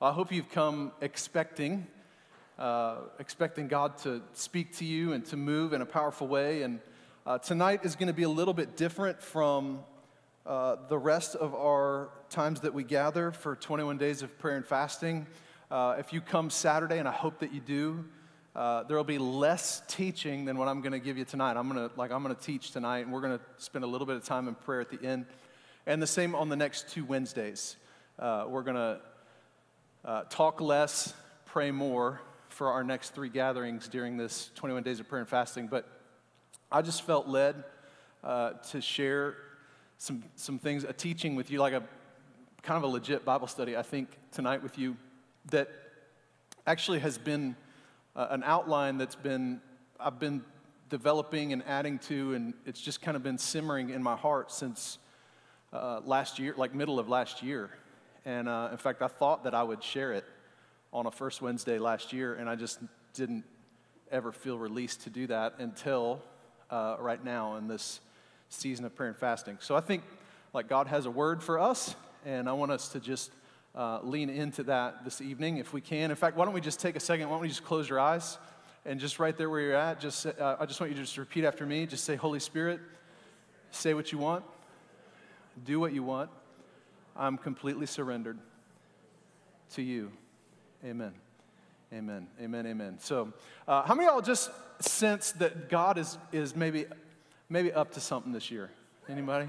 I hope you've come expecting, uh, expecting God to speak to you and to move in a powerful way. And uh, tonight is going to be a little bit different from uh, the rest of our times that we gather for 21 days of prayer and fasting. Uh, if you come Saturday, and I hope that you do, uh, there will be less teaching than what I'm going to give you tonight. I'm going to like I'm going to teach tonight, and we're going to spend a little bit of time in prayer at the end, and the same on the next two Wednesdays. Uh, we're going to uh, talk less, pray more for our next three gatherings during this 21 days of prayer and fasting. But I just felt led uh, to share some, some things, a teaching with you, like a kind of a legit Bible study, I think, tonight with you, that actually has been uh, an outline that's been, I've been developing and adding to, and it's just kind of been simmering in my heart since uh, last year, like middle of last year. And uh, in fact, I thought that I would share it on a first Wednesday last year, and I just didn't ever feel released to do that until uh, right now in this season of prayer and fasting. So I think like God has a word for us, and I want us to just uh, lean into that this evening if we can. In fact, why don't we just take a second? Why don't we just close your eyes and just right there where you're at, just uh, I just want you to just repeat after me. Just say, Holy Spirit, say what you want, do what you want. I'm completely surrendered to you. Amen. Amen. Amen. Amen. So, uh, how many of y'all just sense that God is, is maybe, maybe up to something this year? Anybody?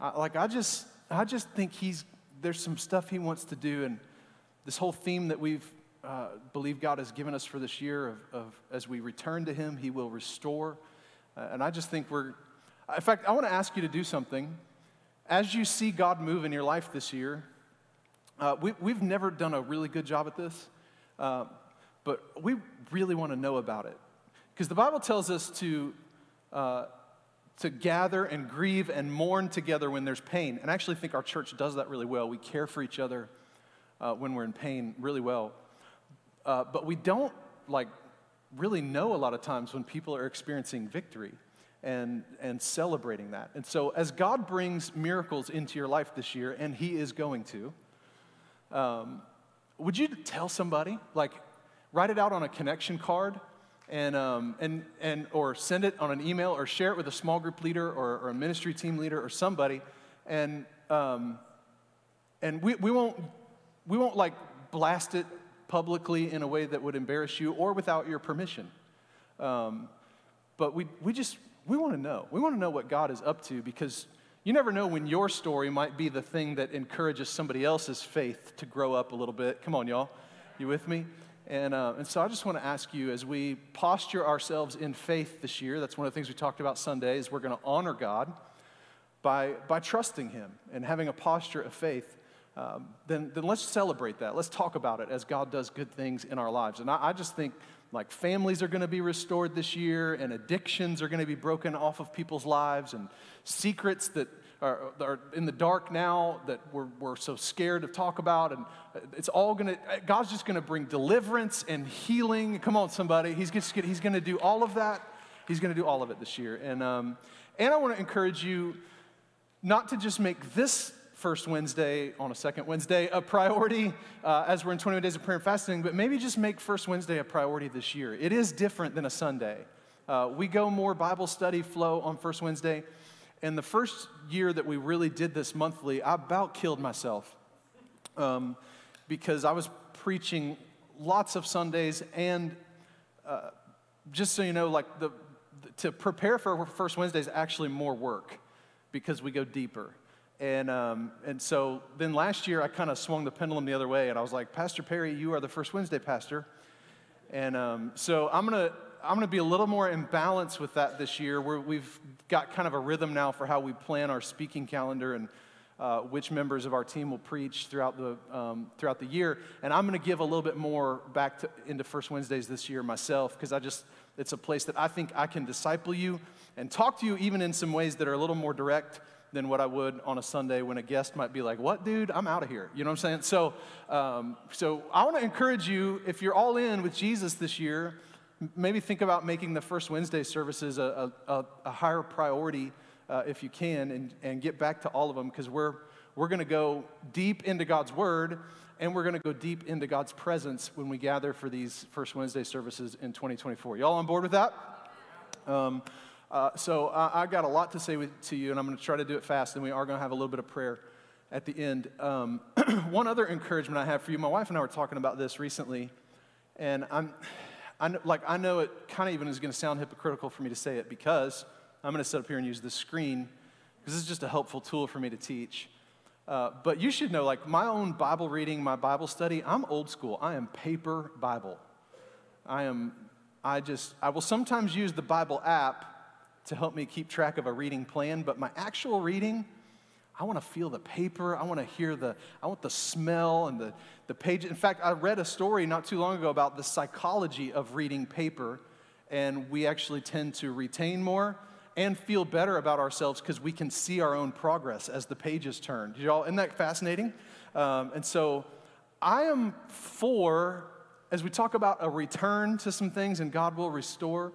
I, like, I just, I just think he's, there's some stuff he wants to do, and this whole theme that we've uh, believe God has given us for this year of, of as we return to him, he will restore. Uh, and I just think we're, in fact, I want to ask you to do something as you see God move in your life this year, uh, we, we've never done a really good job at this, uh, but we really want to know about it. Because the Bible tells us to, uh, to gather and grieve and mourn together when there's pain. And I actually think our church does that really well. We care for each other uh, when we're in pain really well. Uh, but we don't like really know a lot of times when people are experiencing victory and, and celebrating that. And so, as God brings miracles into your life this year, and He is going to, um, would you tell somebody, like, write it out on a connection card? And, um, and, and, or send it on an email or share it with a small group leader or, or a ministry team leader or somebody. And, um, and we, we, won't, we won't like blast it publicly in a way that would embarrass you or without your permission. Um, but we, we just we want to know. We want to know what God is up to because you never know when your story might be the thing that encourages somebody else's faith to grow up a little bit. Come on, y'all. You with me? And, uh, and so I just want to ask you as we posture ourselves in faith this year, that's one of the things we talked about Sunday, is we're going to honor God by, by trusting Him and having a posture of faith. Um, then, then let's celebrate that. Let's talk about it as God does good things in our lives. And I, I just think like families are going to be restored this year, and addictions are going to be broken off of people's lives, and secrets that are, are in the dark now that we're, we're so scared to talk about. And it's all going to, God's just going to bring deliverance and healing. Come on, somebody. He's, just, he's going to do all of that. He's going to do all of it this year. And, um, and I want to encourage you not to just make this first Wednesday on a second Wednesday a priority uh, as we're in 21 days of prayer and fasting, but maybe just make first Wednesday a priority this year. It is different than a Sunday. Uh, we go more Bible study flow on first Wednesday. And the first year that we really did this monthly, I about killed myself um, because I was preaching lots of Sundays and uh, just so you know, like the, to prepare for First Wednesday is actually more work because we go deeper. And, um, and so then last year, I kind of swung the pendulum the other way, and I was like, Pastor Perry, you are the first Wednesday pastor. And um, so I'm going to I'm to be a little more in balance with that this year. Where we've got kind of a rhythm now for how we plan our speaking calendar and uh, which members of our team will preach throughout the, um, throughout the year. And I'm going to give a little bit more back to, into First Wednesdays this year myself because I just, it's a place that I think I can disciple you and talk to you even in some ways that are a little more direct than what I would on a Sunday when a guest might be like, What, dude? I'm out of here. You know what I'm saying? So, um, so I want to encourage you, if you're all in with Jesus this year, maybe think about making the first Wednesday services a, a, a higher priority uh, if you can and, and get back to all of them because we're, we're going to go deep into God's Word. and we're going to go deep into God's presence when we gather for these First Wednesday services in 2024. Y'all on board with that? Um, uh, so I, I, got a lot to say with, to you, and I'm going to try to do it fast, and we are going to have a little bit of prayer at the end. Um, one other encouragement I have for you, my wife and I were talking about this recently, and I'm, I know, like I know it kind of even is going to sound hypocritical for me to say it because I'm going to sit up here and use this screen because this is just a helpful tool for me to teach. Uh, but you should know, like my own Bible reading, my Bible study, I'm old school. I am paper Bible. I am, I just, I will sometimes use the Bible app to help me keep track of a reading plan, but my actual reading, I want to feel the paper. I want to hear the, I want the smell and the, the page. In fact, I read a story not too long ago about the psychology of reading paper, and we actually tend to retain more and feel better about ourselves because we can see our own progress as the pages turn. Y'all, isn't that fascinating? Um, and so I am for, as we talk about a return to some things and God will restore,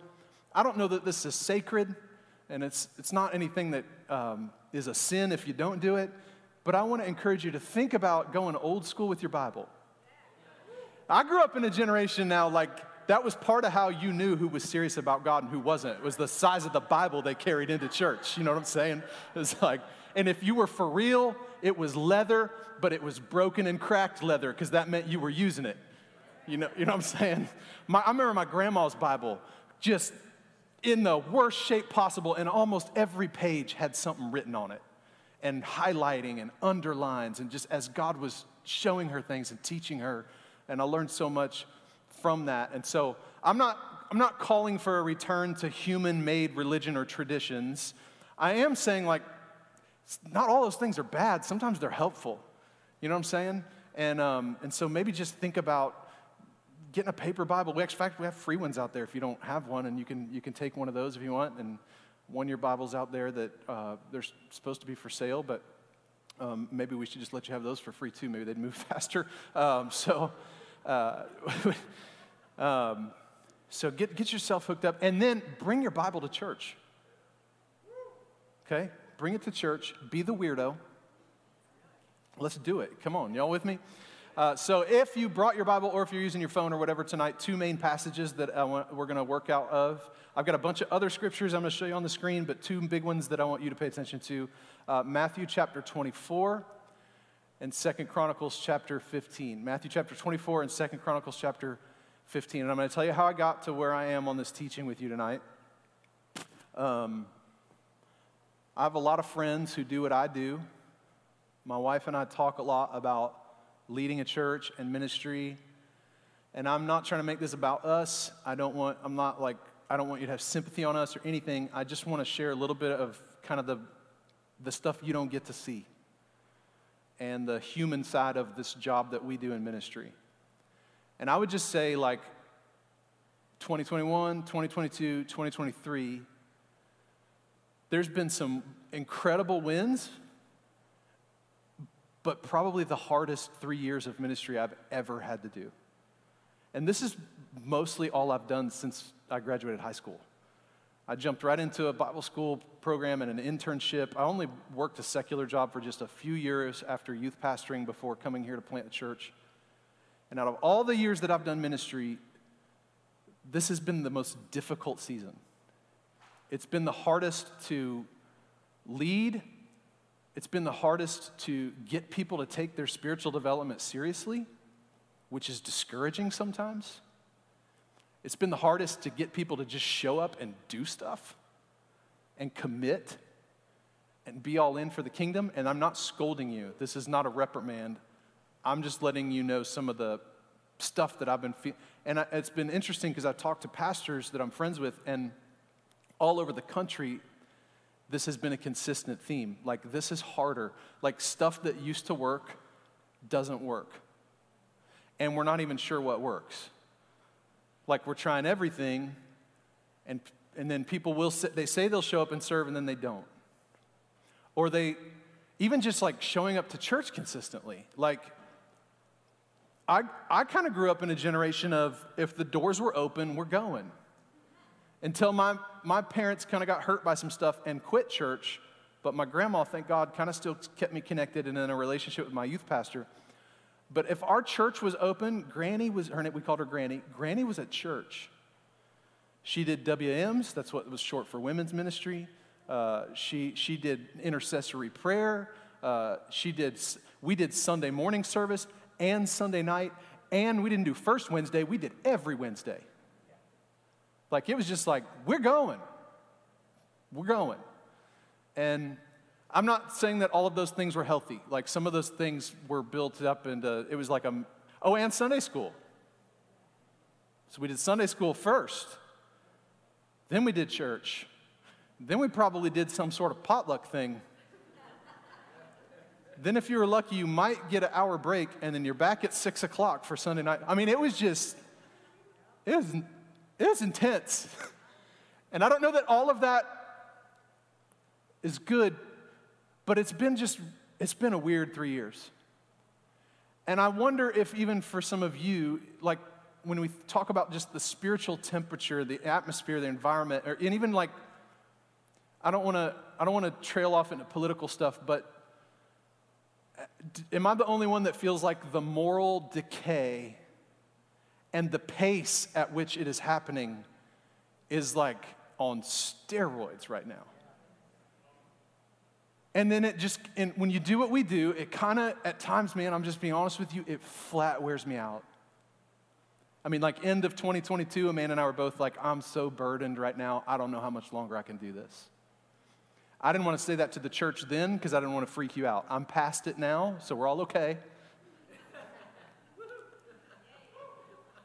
I don't know that this is sacred and it's, it's not anything that um, is a sin if you don't do it, but I want to encourage you to think about going old school with your Bible. I grew up in a generation now like that was part of how you knew who was serious about God and who wasn't. It was the size of the Bible they carried into church. You know what I'm saying? It was like, and if you were for real, it was leather, but it was broken and cracked leather because that meant you were using it. You know, you know what I'm saying? My, I remember my grandma's Bible just in the worst shape possible, and almost every page had something written on it, and highlighting and underlines, and just as God was showing her things and teaching her. And I learned so much from that. And so I'm not, I'm not calling for a return to human made religion or traditions. I am saying, like, not all those things are bad. Sometimes they're helpful. You know what I'm saying? And, um, and so maybe just think about getting a paper Bible. We actually, in fact, we have free ones out there if you don't have one, and you can, you can take one of those if you want. And one year Bibles out there that uh, they're supposed to be for sale, but um, maybe we should just let you have those for free too. Maybe they'd move faster. Um, so, uh, um, so get, get yourself hooked up and then bring your Bible to church. Okay? Bring it to church. Be the weirdo. Let's do it. Come on, y'all with me? Uh, so, if you brought your Bible or if you're using your phone or whatever tonight, two main passages that want, we're going to work out of. I've got a bunch of other scriptures I'm going to show you on the screen, but two big ones that I want you to pay attention to uh, Matthew chapter 24 and Second Chronicles chapter 15. Matthew chapter 24 and Second Chronicles chapter 15. And I'm going to tell you how I got to where I am on this teaching with you tonight. Um, I have a lot of friends who do what I do. My wife and I talk a lot about leading a church and ministry. And I'm not trying to make this about us. I don't want, I'm not like, I don't want you to have sympathy on us or anything. I just want to share a little bit of kind of the, the stuff you don't get to see and the human side of this job that we do in ministry. And I would just say, like, 2021, 2022, 2023, there's been some incredible wins, but probably the hardest three years of ministry I've ever had to do. And this is mostly all I've done since I graduated high school. I jumped right into a Bible school program and an internship. I only worked a secular job for just a few years after youth pastoring before coming here to plant a church. And out of all the years that I've done ministry, this has been the most difficult season. It's been the hardest to lead, it's been the hardest to get people to take their spiritual development seriously, which is discouraging sometimes. It's been the hardest to get people to just show up and do stuff and commit and be all in for the kingdom. And I'm not scolding you, this is not a reprimand. I'm just letting you know some of the stuff that I've been feeling. And I, it's been interesting because I've talked to pastors that I'm friends with, and all over the country, this has been a consistent theme. Like, this is harder. Like, stuff that used to work doesn't work. And we're not even sure what works like we're trying everything, and, and then people will, sit, they say they'll show up and serve, and then they don't. Or they, even just like showing up to church consistently. Like, I, I kind of grew up in a generation of if the doors were open, we're going. Until my, my parents kind of got hurt by some stuff and quit church, but my grandma, thank God, kind of still kept me connected and in a relationship with my youth pastor. But if our church was open, Granny was, her name, we called her Granny, Granny was at church. She did WMs, that's what was short for women's ministry. Uh, she, she did intercessory prayer. Uh, she did, we did Sunday morning service and Sunday night, and we didn't do first Wednesday, we did every Wednesday. Like it was just like, we're going. We're going. And I'm not saying that all of those things were healthy. Like some of those things were built up into, it was like a, oh, and Sunday school. So we did Sunday school first. Then we did church. Then we probably did some sort of potluck thing. then, if you were lucky, you might get an hour break and then you're back at six o'clock for Sunday night. I mean, it was just, it was, it was intense. and I don't know that all of that is good, but it's been just, it's been a weird three years. And I wonder if even for some of you, like when we talk about just the spiritual temperature, the atmosphere, the environment, or, and even like, I don't want to, I don't want to trail off into political stuff, but uh, am I the only one that feels like the moral decay and the pace at which it is happening is like on steroids right now? And then it just, and when you do what we do, it kind of, at times, man, I'm just being honest with you, it flat wears me out. I mean, like end of 2022, Amanda and I were both like, I'm so burdened right now. I don't know how much longer I can do this. I didn't want to say that to the church then because I didn't want to freak you out. I'm past it now, so we're all okay.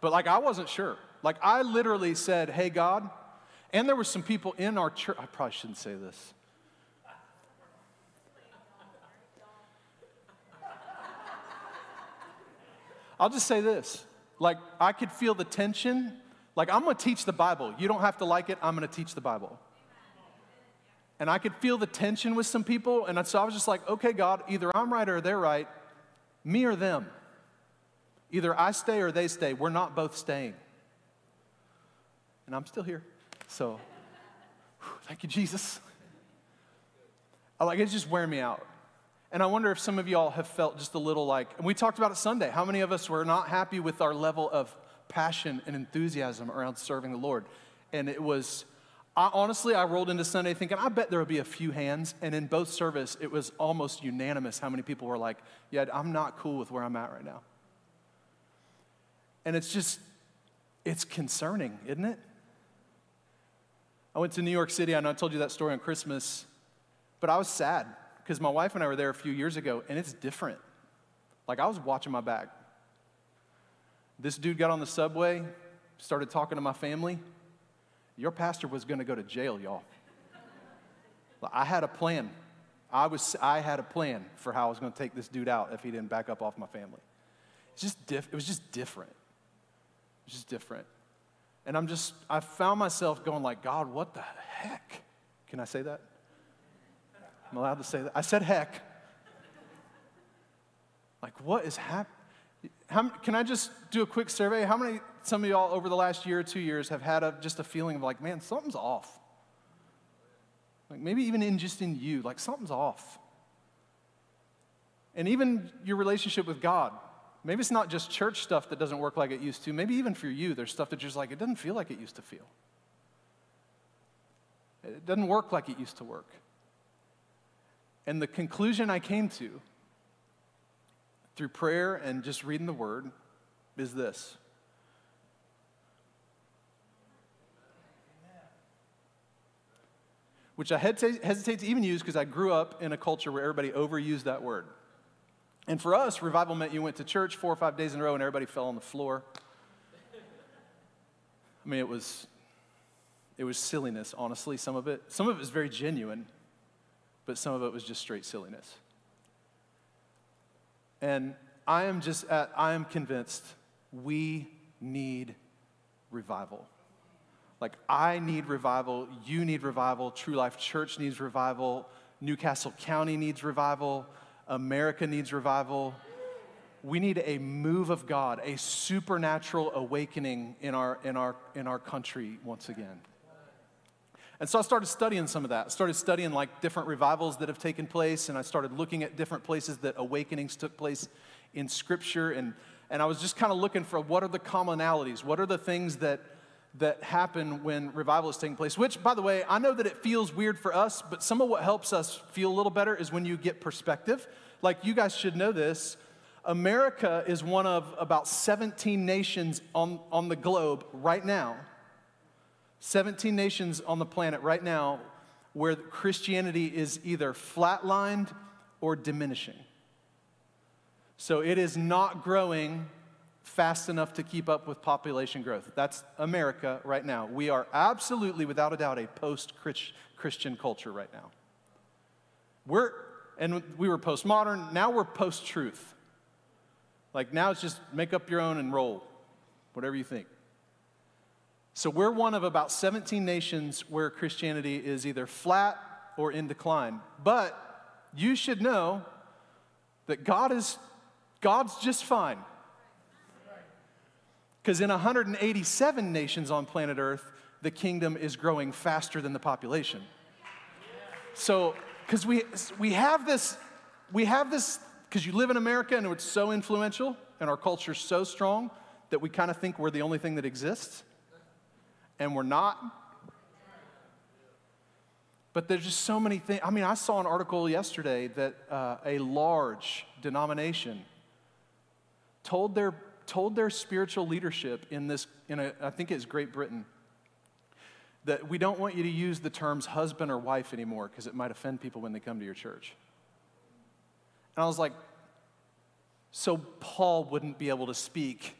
But like, I wasn't sure. Like, I literally said, Hey, God, and there were some people in our church, I probably shouldn't say this. I'll just say this like, I could feel the tension. Like, I'm gonna teach the Bible. You don't have to like it, I'm gonna teach the Bible. And I could feel the tension with some people. And so I was just like, okay, God, either I'm right or they're right, me or them. Either I stay or they stay. We're not both staying. And I'm still here. So, whew, thank you, Jesus. I like it's just wearing me out. And I wonder if some of y'all have felt just a little like, and we talked about it Sunday, how many of us were not happy with our level of passion and enthusiasm around serving the Lord? And it was, I, honestly, I rolled into Sunday thinking, I bet there would be a few hands. And in both service, it was almost unanimous how many people were like, yeah, I'm not cool with where I'm at right now. And it's just, it's concerning, isn't it? I went to New York City. I know I told you that story on Christmas, but I was sad because my wife and I were there a few years ago, and it's different. Like, I was watching my back. This dude got on the subway, started talking to my family. Your pastor was going to go to jail, y'all. I had a plan. I, was, I had a plan for how I was going to take this dude out if he didn't back up off my family. It's just diff- it was just different. It was just different. And I'm just, I found myself going like, God, what the heck? Can I say that? I'm allowed to say that. I said heck. Like, what is happening? Can I just do a quick survey? How many, some of y'all over the last year or two years have had a, just a feeling of like, man, something's off? Like maybe even in just in you, like something's off. And even your relationship with God. Maybe it's not just church stuff that doesn't work like it used to. Maybe even for you, there's stuff that just like, it doesn't feel like it used to feel. It doesn't work like it used to work. And the conclusion I came to through prayer and just reading the word is this. Which I hesitate to even use because I grew up in a culture where everybody overused that word. And for us, revival meant you went to church four or five days in a row and everybody fell on the floor. I mean, it was, it was silliness, honestly, some of it. Some of it was very genuine but some of it was just straight silliness. And I am just, at, I am convinced we need revival. Like, I need revival, you need revival, True Life Church needs revival, Newcastle County needs revival, America needs revival. We need a move of God, a supernatural awakening in our, in our, in our country once again. And so I started studying some of that. I started studying like different revivals that have taken place, and I started looking at different places that awakenings took place in Scripture, and, and I was just kind of looking for what are the commonalities? What are the things that, that happen when revival is taking place? Which, by the way, I know that it feels weird for us, but some of what helps us feel a little better is when you get perspective. Like, you guys should know this. America is one of about 17 nations on, on the globe right now 17 nations on the planet right now where Christianity is either flatlined or diminishing. So it is not growing fast enough to keep up with population growth. That's America right now. We are absolutely, without a doubt, a post Christian culture right now. We're, and we were postmodern, now we're post truth. Like now it's just make up your own and roll, whatever you think. So we're one of about 17 nations where Christianity is either flat or in decline. But you should know that God is God's just fine. Because in 187 nations on planet Earth, the kingdom is growing faster than the population. So, because we, we have this, we have this, because you live in America and it's so influential and our culture's so strong that we kind of think we're the only thing that exists and we're not. But there's just so many things. I mean, I saw an article yesterday that uh, a large denomination told their, told their spiritual leadership in this, in a, I think it's Great Britain, that we don't want you to use the terms husband or wife anymore because it might offend people when they come to your church. And I was like, so Paul wouldn't be able to speak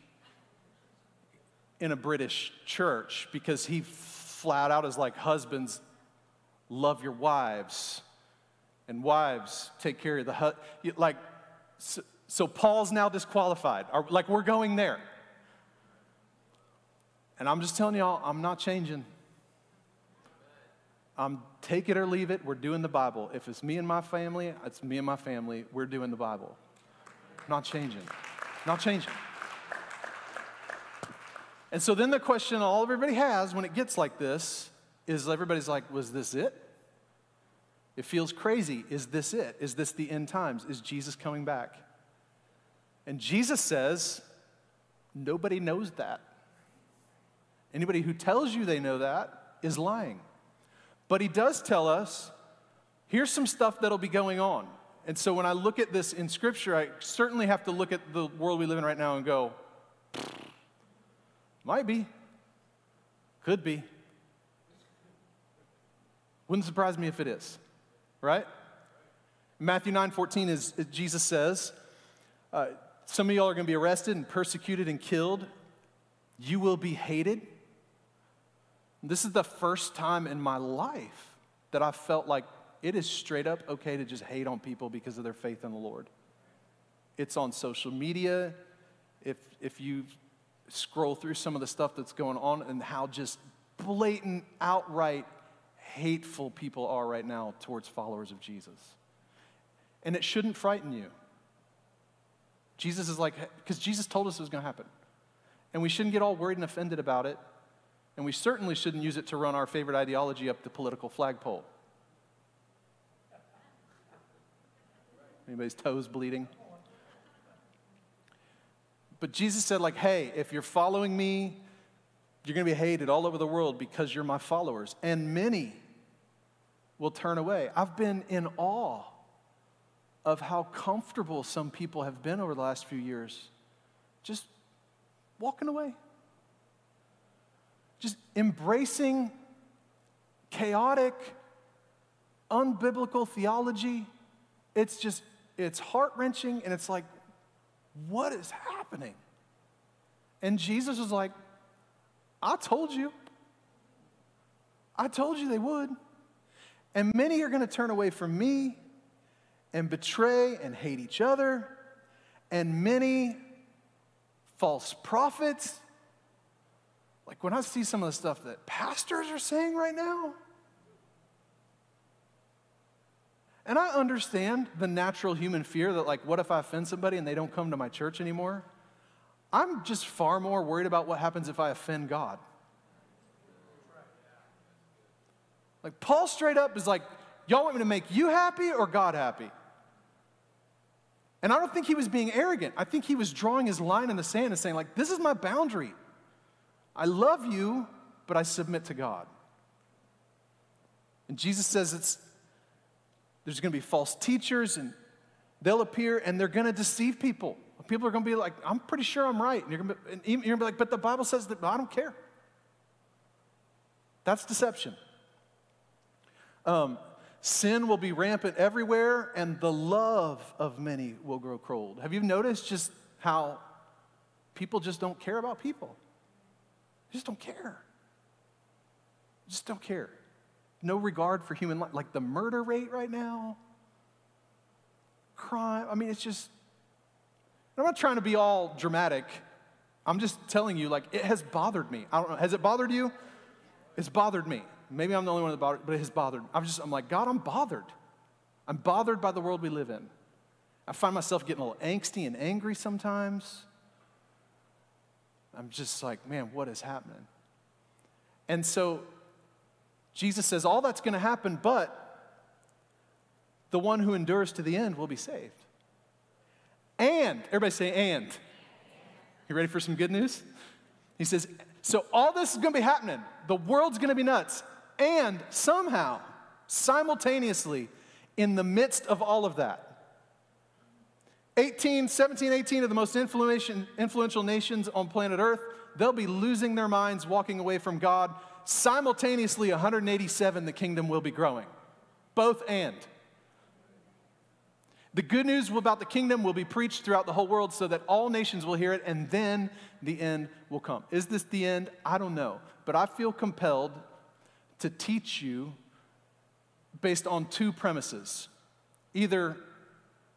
in a British church because he flat out is like, husbands, love your wives, and wives, take care of the husband. Like, so, so, Paul's now disqualified. like, we're going there. And I'm just telling y'all, I'm not changing. I'm take it or leave it. We're doing the Bible. If it's me and my family, it's me and my family. We're doing the Bible. Not changing. Not changing. And so then the question all everybody has when it gets like this is everybody's like, was this it? It feels crazy. Is this it? Is this the end times? Is Jesus coming back? And Jesus says, nobody knows that. Anybody who tells you they know that is lying. But he does tell us here's some stuff that'll be going on. And so when I look at this in Scripture, I certainly have to look at the world we live in right now and go, might be. Could be. Wouldn't surprise me if it is, right? Matthew 9 14 is, Jesus says, uh, Some of y'all are going to be arrested and persecuted and killed. You will be hated. This is the first time in my life that I felt like it is straight up okay to just hate on people because of their faith in the Lord. It's on social media. If, if you scroll through some of the stuff that's going on and how just blatant, outright hateful people are right now towards followers of Jesus. And it shouldn't frighten you. Jesus is like, because Jesus told us it was going to happen. And we shouldn't get all worried and offended about it. And we certainly shouldn't use it to run our favorite ideology up the political flagpole. Anybody's toes bleeding? But Jesus said, like, hey, if you're following me, you're going to be hated all over the world because you're my followers. And many will turn away. I've been in awe of how comfortable some people have been over the last few years, just walking away, just embracing chaotic, unbiblical theology. It's just, it's heart wrenching, and it's like, what is happening? And Jesus was like, I told you. I told you they would. And many are going to turn away from me and betray and hate each other. And many false prophets. Like when I see some of the stuff that pastors are saying right now, And I understand the natural human fear that, like, what if I offend somebody and they don't come to my church anymore? I'm just far more worried about what happens if I offend God. Like, Paul straight up is like, y'all want me to make you happy or God happy? And I don't think he was being arrogant. I think he was drawing his line in the sand and saying, like, this is my boundary. I love you, but I submit to God. And Jesus says it's there's going to be false teachers and they'll appear and they're going to deceive people. People are going to be like, I'm pretty sure I'm right. And you're going to be, and you're going to be like, but the Bible says that I don't care. That's deception. Um, sin will be rampant everywhere, and the love of many will grow cold. Have you noticed just how people just don't care about people? They just don't care. Just don't care. No regard for human life. Like the murder rate right now, crime. I mean, it's just, I'm not trying to be all dramatic. I'm just telling you, like, it has bothered me. I don't know. Has it bothered you? It's bothered me. Maybe I'm the only one that bothered, but it has bothered. I'm just, I'm like, God, I'm bothered. I'm bothered by the world we live in. I find myself getting a little angsty and angry sometimes. I'm just like, man, what is happening? And so Jesus says, all that's going to happen, but the one who endures to the end will be saved. And, everybody say, and. You ready for some good news? He says, so all this is going to be happening. The world's going to be nuts. And somehow, simultaneously, in the midst of all of that, 18, 17, 18 of the most influential nations on planet Earth, they'll be losing their minds, walking away from God. Simultaneously, 187, the kingdom will be growing. Both and. The good news about the kingdom will be preached throughout the whole world so that all nations will hear it, and then the end will come. Is this the end? I don't know. But I feel compelled to teach you based on two premises. Either,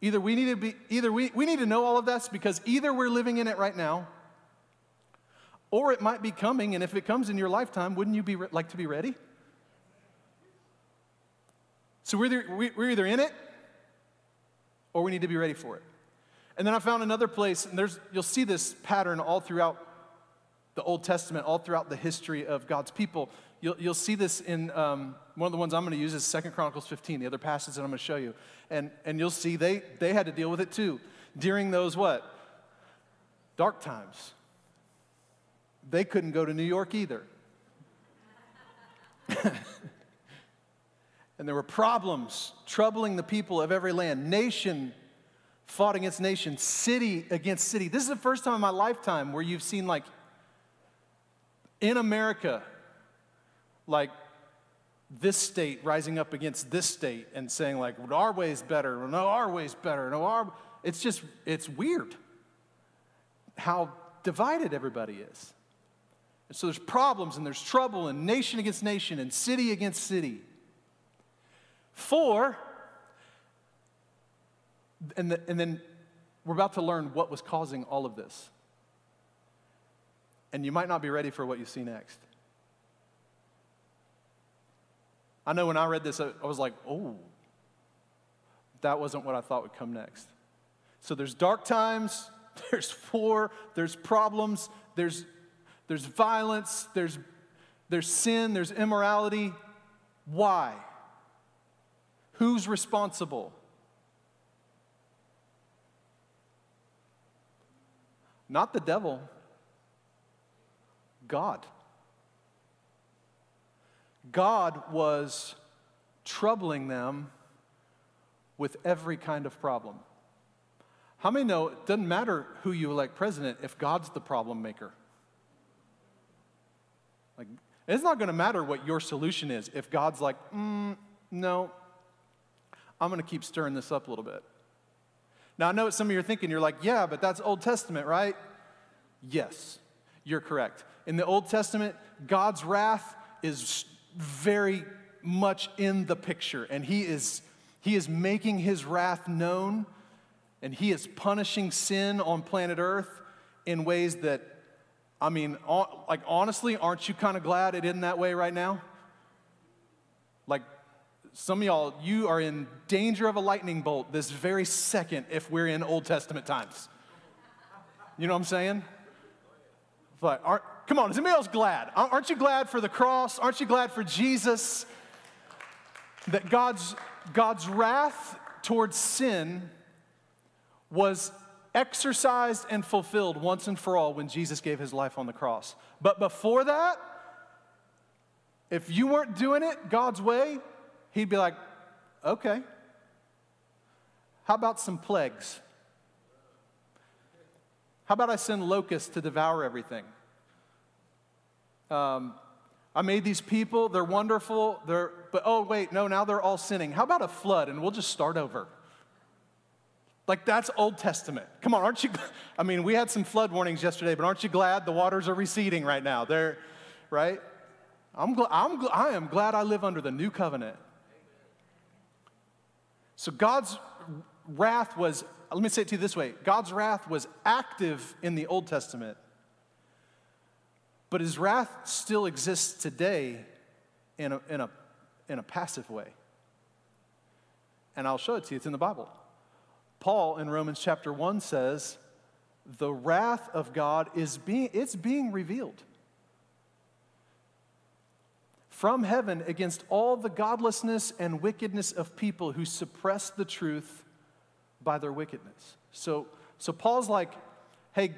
either we need to be, either we, we need to know all of this because either we're living in it right now, or it might be coming, and if it comes in your lifetime, wouldn't you be re- like to be ready? So we're either, we're either in it or we need to be ready for it. And then I found another place, and there's, you'll see this pattern all throughout the Old Testament, all throughout the history of God's people. You'll, you'll see this in um, one of the ones I'm going to use is Second Chronicles 15, the other passage that I'm going to show you. And, and you'll see they, they had to deal with it too. During those what? Dark times. They couldn't go to New York either. and there were problems troubling the people of every land. Nation fought against nation, city against city. This is the first time in my lifetime where you've seen, like, in America, like this state rising up against this state and saying, like, well, our way's better, no, our way's better, no, our. It's just, it's weird how divided everybody is. And so there's problems and there's trouble and nation against nation and city against city. Four, and, the, and then we're about to learn what was causing all of this. And you might not be ready for what you see next. I know when I read this, I was like, oh, that wasn't what I thought would come next. So there's dark times, there's war, there's problems, there's, there's violence, there's, there's sin, there's immorality. Why? Who's responsible? Not the devil, God. God was troubling them with every kind of problem. How many know it doesn't matter who you elect president if God's the problem maker? Like, it's not going to matter what your solution is if God's like, mm, no, I'm going to keep stirring this up a little bit. Now, I know what some of you are thinking. You're like, yeah, but that's Old Testament, right? Yes, you're correct. In the Old Testament, God's wrath is very much in the picture, and He is, he is making His wrath known, and He is punishing sin on planet Earth in ways that, I mean, like honestly, aren't you kind of glad it isn't that way right now? Like, some of y'all, you are in danger of a lightning bolt this very second if we're in Old Testament times. You know what I'm saying? But aren't, come on, is anybody else glad? Aren't you glad for the cross? Aren't you glad for Jesus? That God's, God's wrath towards sin was exercised and fulfilled once and for all when Jesus gave his life on the cross. But before that, if you weren't doing it God's way, he'd be like, okay. How about some plagues? How about I send locusts to devour everything? Um, I made these people, they're wonderful, they're, but oh, wait, no, now they're all sinning. How about a flood and we'll just start over? Like, that's Old Testament. Come on, aren't you? I mean, we had some flood warnings yesterday, but aren't you glad the waters are receding right now? They're, right? I'm, gl- I'm gl- I am glad I live under the new covenant. So, God's wrath was, let me say it to you this way God's wrath was active in the Old Testament but his wrath still exists today in a, in a, in a passive way. And I'll show it to you, it's in the Bible. Paul in Romans chapter 1 says, the wrath of God is being, it's being revealed from heaven against all the godlessness and wickedness of people who suppress the truth by their wickedness. So, so Paul's like, hey,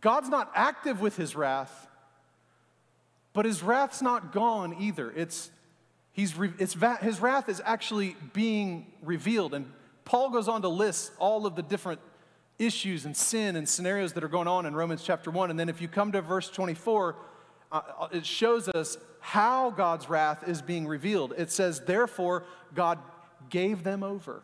God's not active with his wrath, but his wrath's not gone either. It's, he's, it's, his wrath is actually being revealed. And Paul goes on to list all of the different issues and sin and scenarios that are going on in Romans chapter 1. And then if you come to verse 24, uh, uh, it shows us how God's wrath is being revealed. It says, Therefore, God gave them over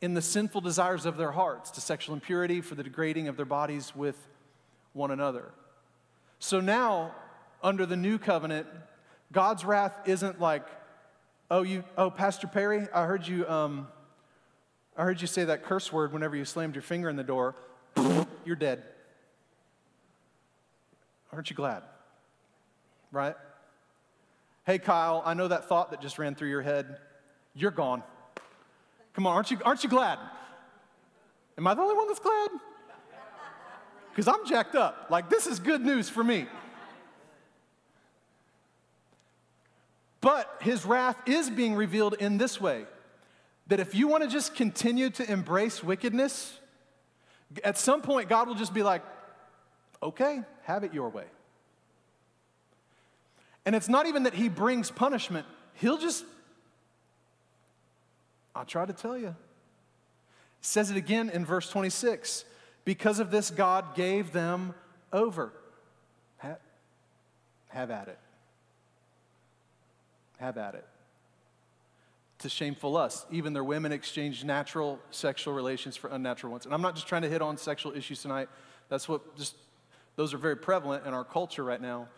in the sinful desires of their hearts to sexual impurity, for the degrading of their bodies with one another. So now, under the new covenant, God's wrath isn't like, oh, you, oh, Pastor Perry, I heard you, um, I heard you say that curse word whenever you slammed your finger in the door. You're dead. Aren't you glad? Right? Hey, Kyle, I know that thought that just ran through your head. You're gone. Come on, aren't you, aren't you glad? Am I the only one that's glad? Because I'm jacked up. Like, this is good news for me. But his wrath is being revealed in this way that if you want to just continue to embrace wickedness, at some point, God will just be like, okay, have it your way. And it's not even that he brings punishment, he'll just, I'll try to tell you. He says it again in verse 26 because of this, God gave them over. Have, at it. Have at it. To shameful lust. Even their women exchanged natural sexual relations for unnatural ones. And I'm not just trying to hit on sexual issues tonight. That's what just, those are very prevalent in our culture right now.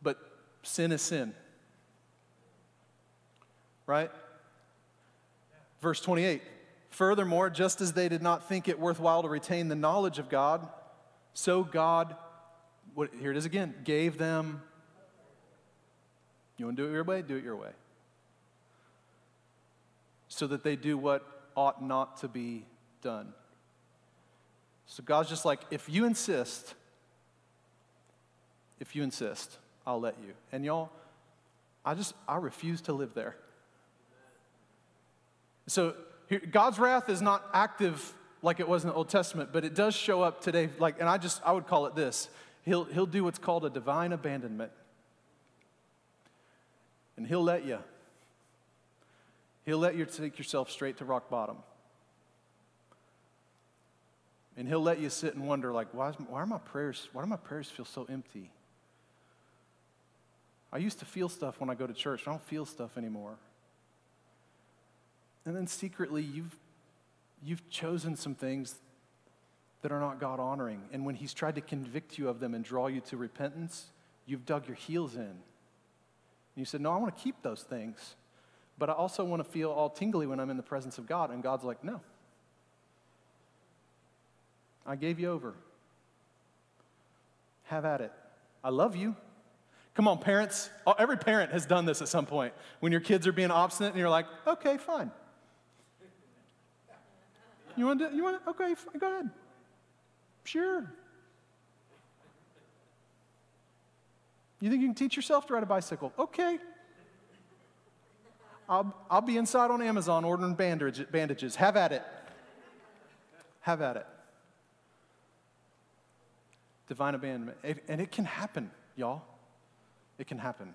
But sin is sin. Right? Verse 28 Furthermore, just as they did not think it worthwhile to retain the knowledge of God, so God, what, here it is again, gave them. You want to do it your way? Do it your way. So that they do what ought not to be done. So God's just like, if you insist, if you insist, I'll let you. And y'all, I just, I refuse to live there. So God's wrath is not active like it was in the Old Testament, but it does show up today. Like, and I just I would call it this: He'll He'll do what's called a divine abandonment, and He'll let you. He'll let you take yourself straight to rock bottom. And he'll let you sit and wonder, like, why, is, why are my prayers, why do my prayers feel so empty? I used to feel stuff when I go to church. I don't feel stuff anymore. And then secretly, you've, you've chosen some things that are not God honoring. And when He's tried to convict you of them and draw you to repentance, you've dug your heels in. And you said, No, I want to keep those things, but I also want to feel all tingly when I'm in the presence of God. And God's like, No. I gave you over. Have at it. I love you. Come on, parents. Every parent has done this at some point. When your kids are being obstinate and you're like, okay, fine. You want to? You want to? Okay, go ahead. Sure. You think you can teach yourself to ride a bicycle? Okay. I'll, I'll be inside on Amazon ordering bandage, bandages. Have at it. Have at it. Divine abandonment. And it can happen, y'all. It can happen.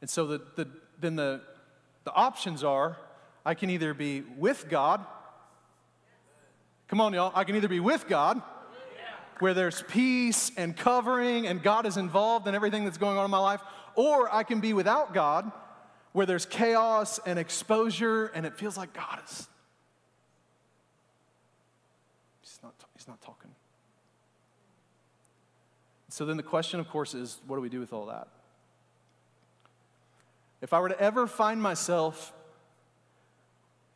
And so the, the, then the, the options are I can either be with God. Come on, y'all. I can either be with God, where there's peace and covering and God is involved in everything that's going on in my life, or I can be without God, where there's chaos and exposure and it feels like God is. He's not, he's not talking. So then the question, of course, is what do we do with all that? If I were to ever find myself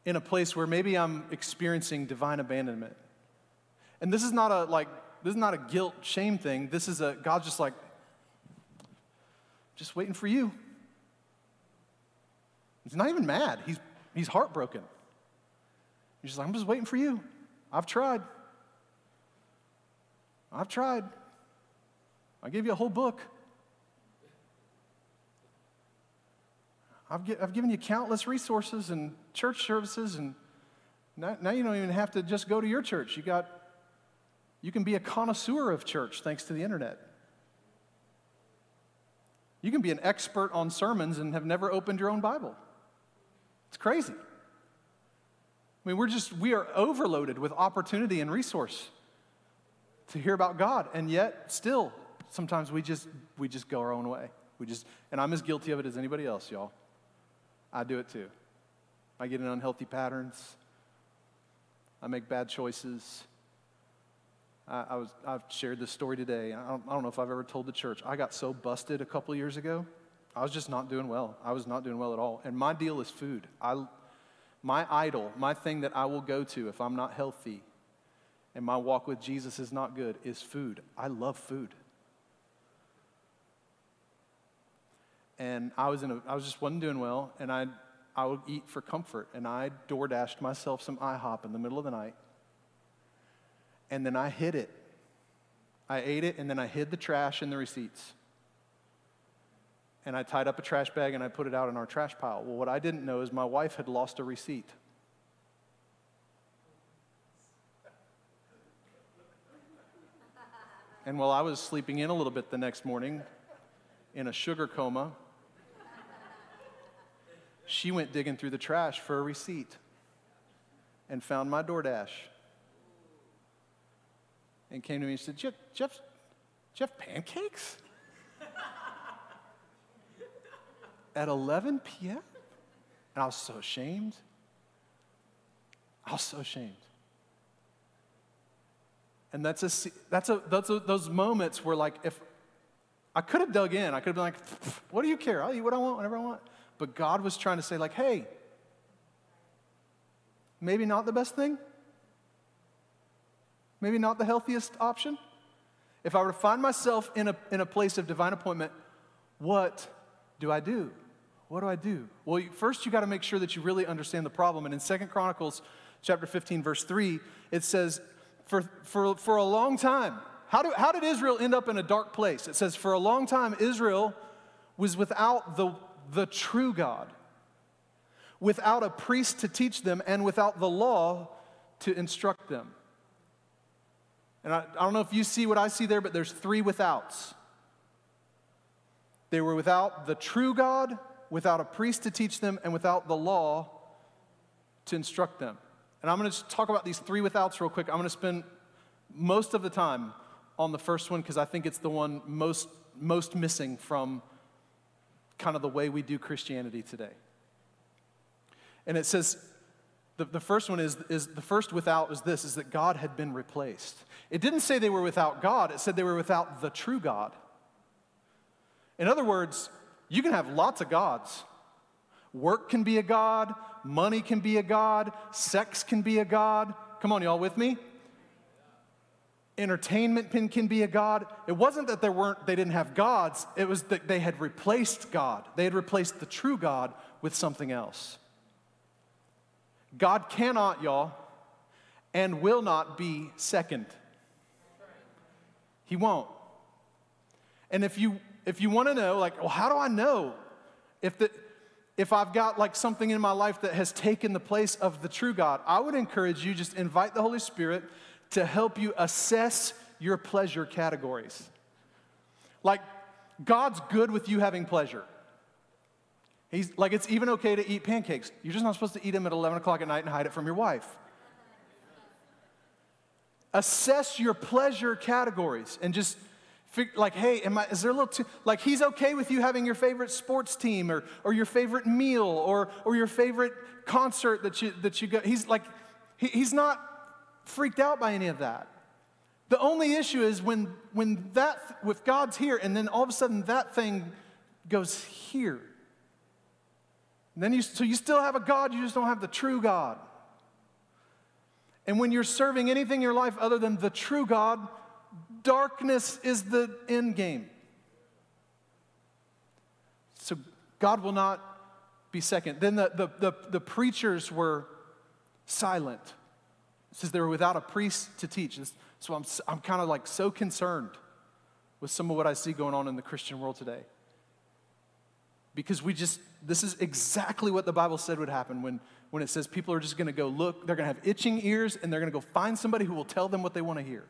in a place where maybe I'm experiencing divine abandonment, and this is not a like this is not a guilt shame thing. This is a God's just like just waiting for you. He's not even mad. He's he's heartbroken. He's just like, I'm just waiting for you. I've tried. I've tried. I gave you a whole book. I've, I've given you countless resources and church services, and now, now you don't even have to just go to your church. You got, you can be a connoisseur of church thanks to the internet. You can be an expert on sermons and have never opened your own Bible. It's crazy. I mean, we're just, we are overloaded with opportunity and resource to hear about God, and yet still, sometimes we just, we just go our own way. We just, and I'm as guilty of it as anybody else, y'all. I do it too. I get in unhealthy patterns. I make bad choices. I, I was, I've shared this story today. I don't, I don't know if I've ever told the church. I got so busted a couple years ago. I was just not doing well. I was not doing well at all. And my deal is food. I, my idol, my thing that I will go to if I'm not healthy and my walk with Jesus is not good, is food. I love food. and I was in a, I was just wasn't doing well, and I, I would eat for comfort, and I door dashed myself some IHOP in the middle of the night, and then I hid it. I ate it, and then I hid the trash and the receipts. And I tied up a trash bag and I put it out in our trash pile. Well, what I didn't know is my wife had lost a receipt. And while I was sleeping in a little bit the next morning in a sugar coma, she went digging through the trash for a receipt and found my DoorDash and came to me and said, Jeff, Jeff, Jeff pancakes? At 11 p.m.? And I was so ashamed. I was so ashamed. And that's a, that's a, that's a, those moments where, like, if I could have dug in, I could have been like, what do you care? I'll eat what I want whenever I want. But God was trying to say, like, hey, maybe not the best thing. Maybe not the healthiest option. If I were to find myself in a, in a place of divine appointment, what do I do? What do I do? Well, first you got to make sure that you really understand the problem. And in Second Chronicles chapter 15, verse 3, it says, for, for, for a long time, how, do, how did Israel end up in a dark place? It says, for a long time, Israel was without the the true God, without a priest to teach them, and without the law to instruct them. And I, I don't know if you see what I see there, but there's three withouts. They were without the true God, without a priest to teach them, and without the law to instruct them. And I'm going to talk about these three withouts real quick. I'm going to spend most of the time on the first one because I think it's the one most, most missing from kind of the way we do Christianity today. And it says, the, the first one is, is the first without is this, is that God had been replaced. It didn't say they were without God, it said they were without the true God. In other words, you can have lots of gods. Work can be a God, money can be a God, sex can be a God. Come on, y'all with me? Entertainment can, can be a god. It wasn't that there weren't, they didn't have gods, it was that they had replaced God. They had replaced the true God with something else. God cannot, y'all, and will not be second. He won't. And if you if you want to know, like, well, how do I know if the if I've got like something in my life that has taken the place of the true God, I would encourage you just invite the Holy Spirit to help you assess your pleasure categories. Like, God's good with you having pleasure. He's like, it's even okay to eat pancakes. You're just not supposed to eat them at 11 o'clock at night and hide it from your wife. Assess your pleasure categories and just like, hey, am I, is there a little too, like, he's okay with you having your favorite sports team or, or your favorite meal or, or your favorite concert that you, that you go. He's like, he, he's not freaked out by any of that. The only issue is when, when that, with God's here, and then all of a sudden that thing goes here. Then you, so you still have a God, you just don't have the true God. And when you're serving anything in your life other than the true God, darkness is the end game. So God will not be second. Then the, the, the, the preachers were silent. It says they were without a priest to teach. So I'm, I'm kind of like so concerned with some of what I see going on in the Christian world today. Because we just, this is exactly what the Bible said would happen when, when it says people are just going to go look, they're going to have itching ears, and they're going to go find somebody who will tell them what they want to hear.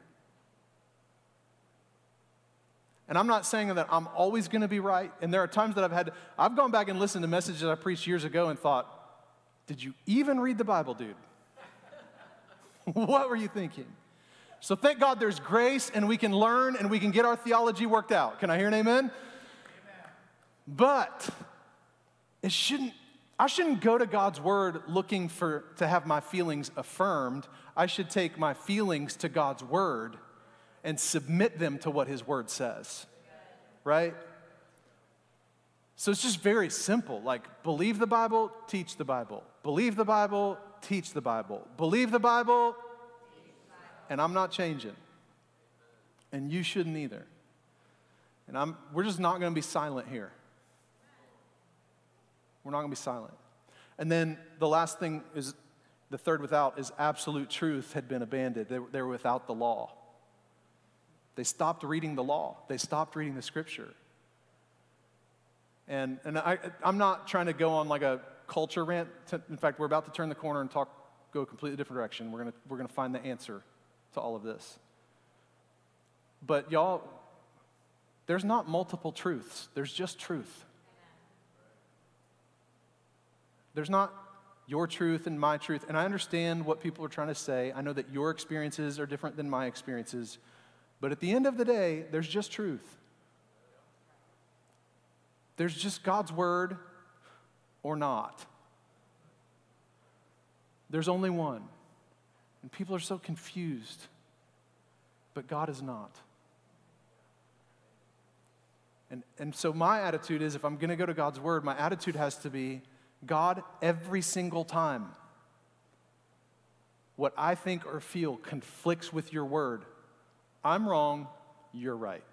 And I'm not saying that I'm always going to be right. And there are times that I've had, I've gone back and listened to messages I preached years ago and thought, did you even read the Bible, dude? what were you thinking? So thank God there's grace and we can learn and we can get our theology worked out. Can I hear an amen? amen. But it shouldn't I shouldn't go to God's word looking for to have my feelings affirmed. I should take my feelings to God's word and submit them to what his word says. Right? So it's just very simple. Like believe the Bible, teach the Bible. Believe the Bible, teach the Bible. Believe the Bible, and I'm not changing. And you shouldn't either. And I'm, we're just not going to be silent here. We're not going to be silent. And then the last thing is the third without is absolute truth had been abandoned. They, they were without the law. They stopped reading the law, they stopped reading the scripture. And, and I, I'm not trying to go on like a culture rant. In fact, we're about to turn the corner and talk, go a completely different direction. We're to we're going to find the answer to all of this. But y'all, there's not multiple truths, there's just truth. There's not your truth and my truth. And I understand what people are trying to say. I know that your experiences are different than my experiences. But at the end of the day, there's just truth. There's just God's word or not. There's only one. And people are so confused. But God is not. And, and so my attitude is if I'm going to go to God's word, my attitude has to be God, every single time what I think or feel conflicts with your word, I'm wrong, you're right.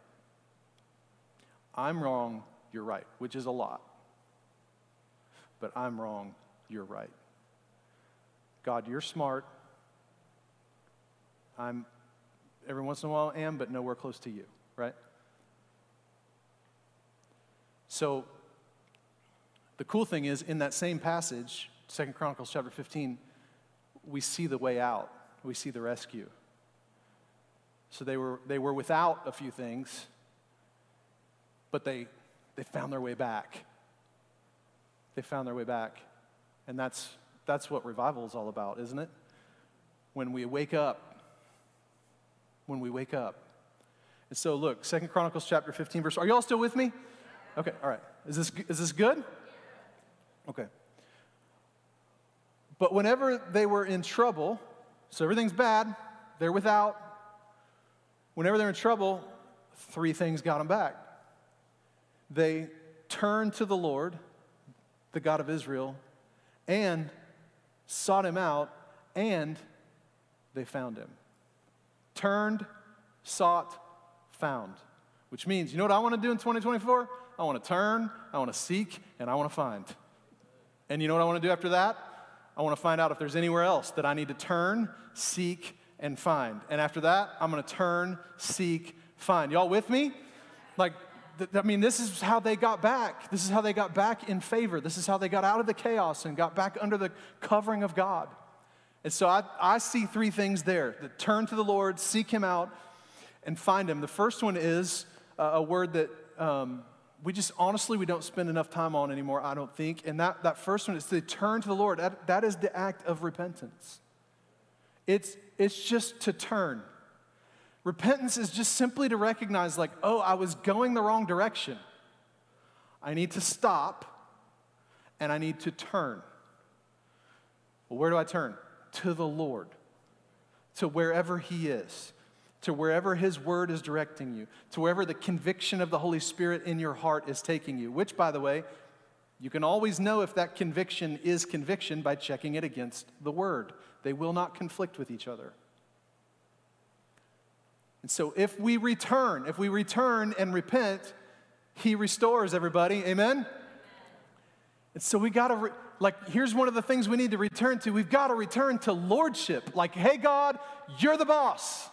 I'm wrong, you're right, which is a lot. But I'm wrong, you're right. God, you're smart. I'm every once in a while I am, but nowhere close to you, right? So the cool thing is, in that same passage, Second Chronicles chapter 15, we see the way out. We see the rescue. So they were, they were without a few things, but they, they found their way back. They found their way back. And that's, that's what revival is all about, isn't it? When we wake up, when we wake up. And so look, Second Chronicles chapter 15, verse. Are y'all still with me? Okay, all right. Is this, is this good? Okay. But whenever they were in trouble, so everything's bad, they're without. Whenever they're in trouble, three things got them back. They turned to the Lord, the God of Israel, and sought him out, and they found him. Turned, sought, found. Which means, you know what I want to do in 2024? I want to turn, I want to seek, and I want to find. And you know what I want to do after that? I want to find out if there's anywhere else that I need to turn, seek, and find. And after that, I'm going to turn, seek, find. Y'all with me? Like, I mean, this is how they got back. This is how they got back in favor. This is how they got out of the chaos and got back under the covering of God. And so I, I see three things there that turn to the Lord, seek Him out, and find Him. The first one is uh, a word that um, we just honestly we don't spend enough time on anymore, I don't think. And that, that first one is to turn to the Lord. That, that is the act of repentance. It's, it's just to turn. Repentance is just simply to recognize, like, oh, I was going the wrong direction. I need to stop and I need to turn. Well, where do I turn? To the Lord, to wherever He is, to wherever His word is directing you, to wherever the conviction of the Holy Spirit in your heart is taking you, which, by the way, you can always know if that conviction is conviction by checking it against the word. They will not conflict with each other. And so if we return, if we return and repent, he restores everybody. Amen? And so we got to, re- like, here's one of the things we need to return to. We've got to return to lordship. Like, hey, God, you're the boss,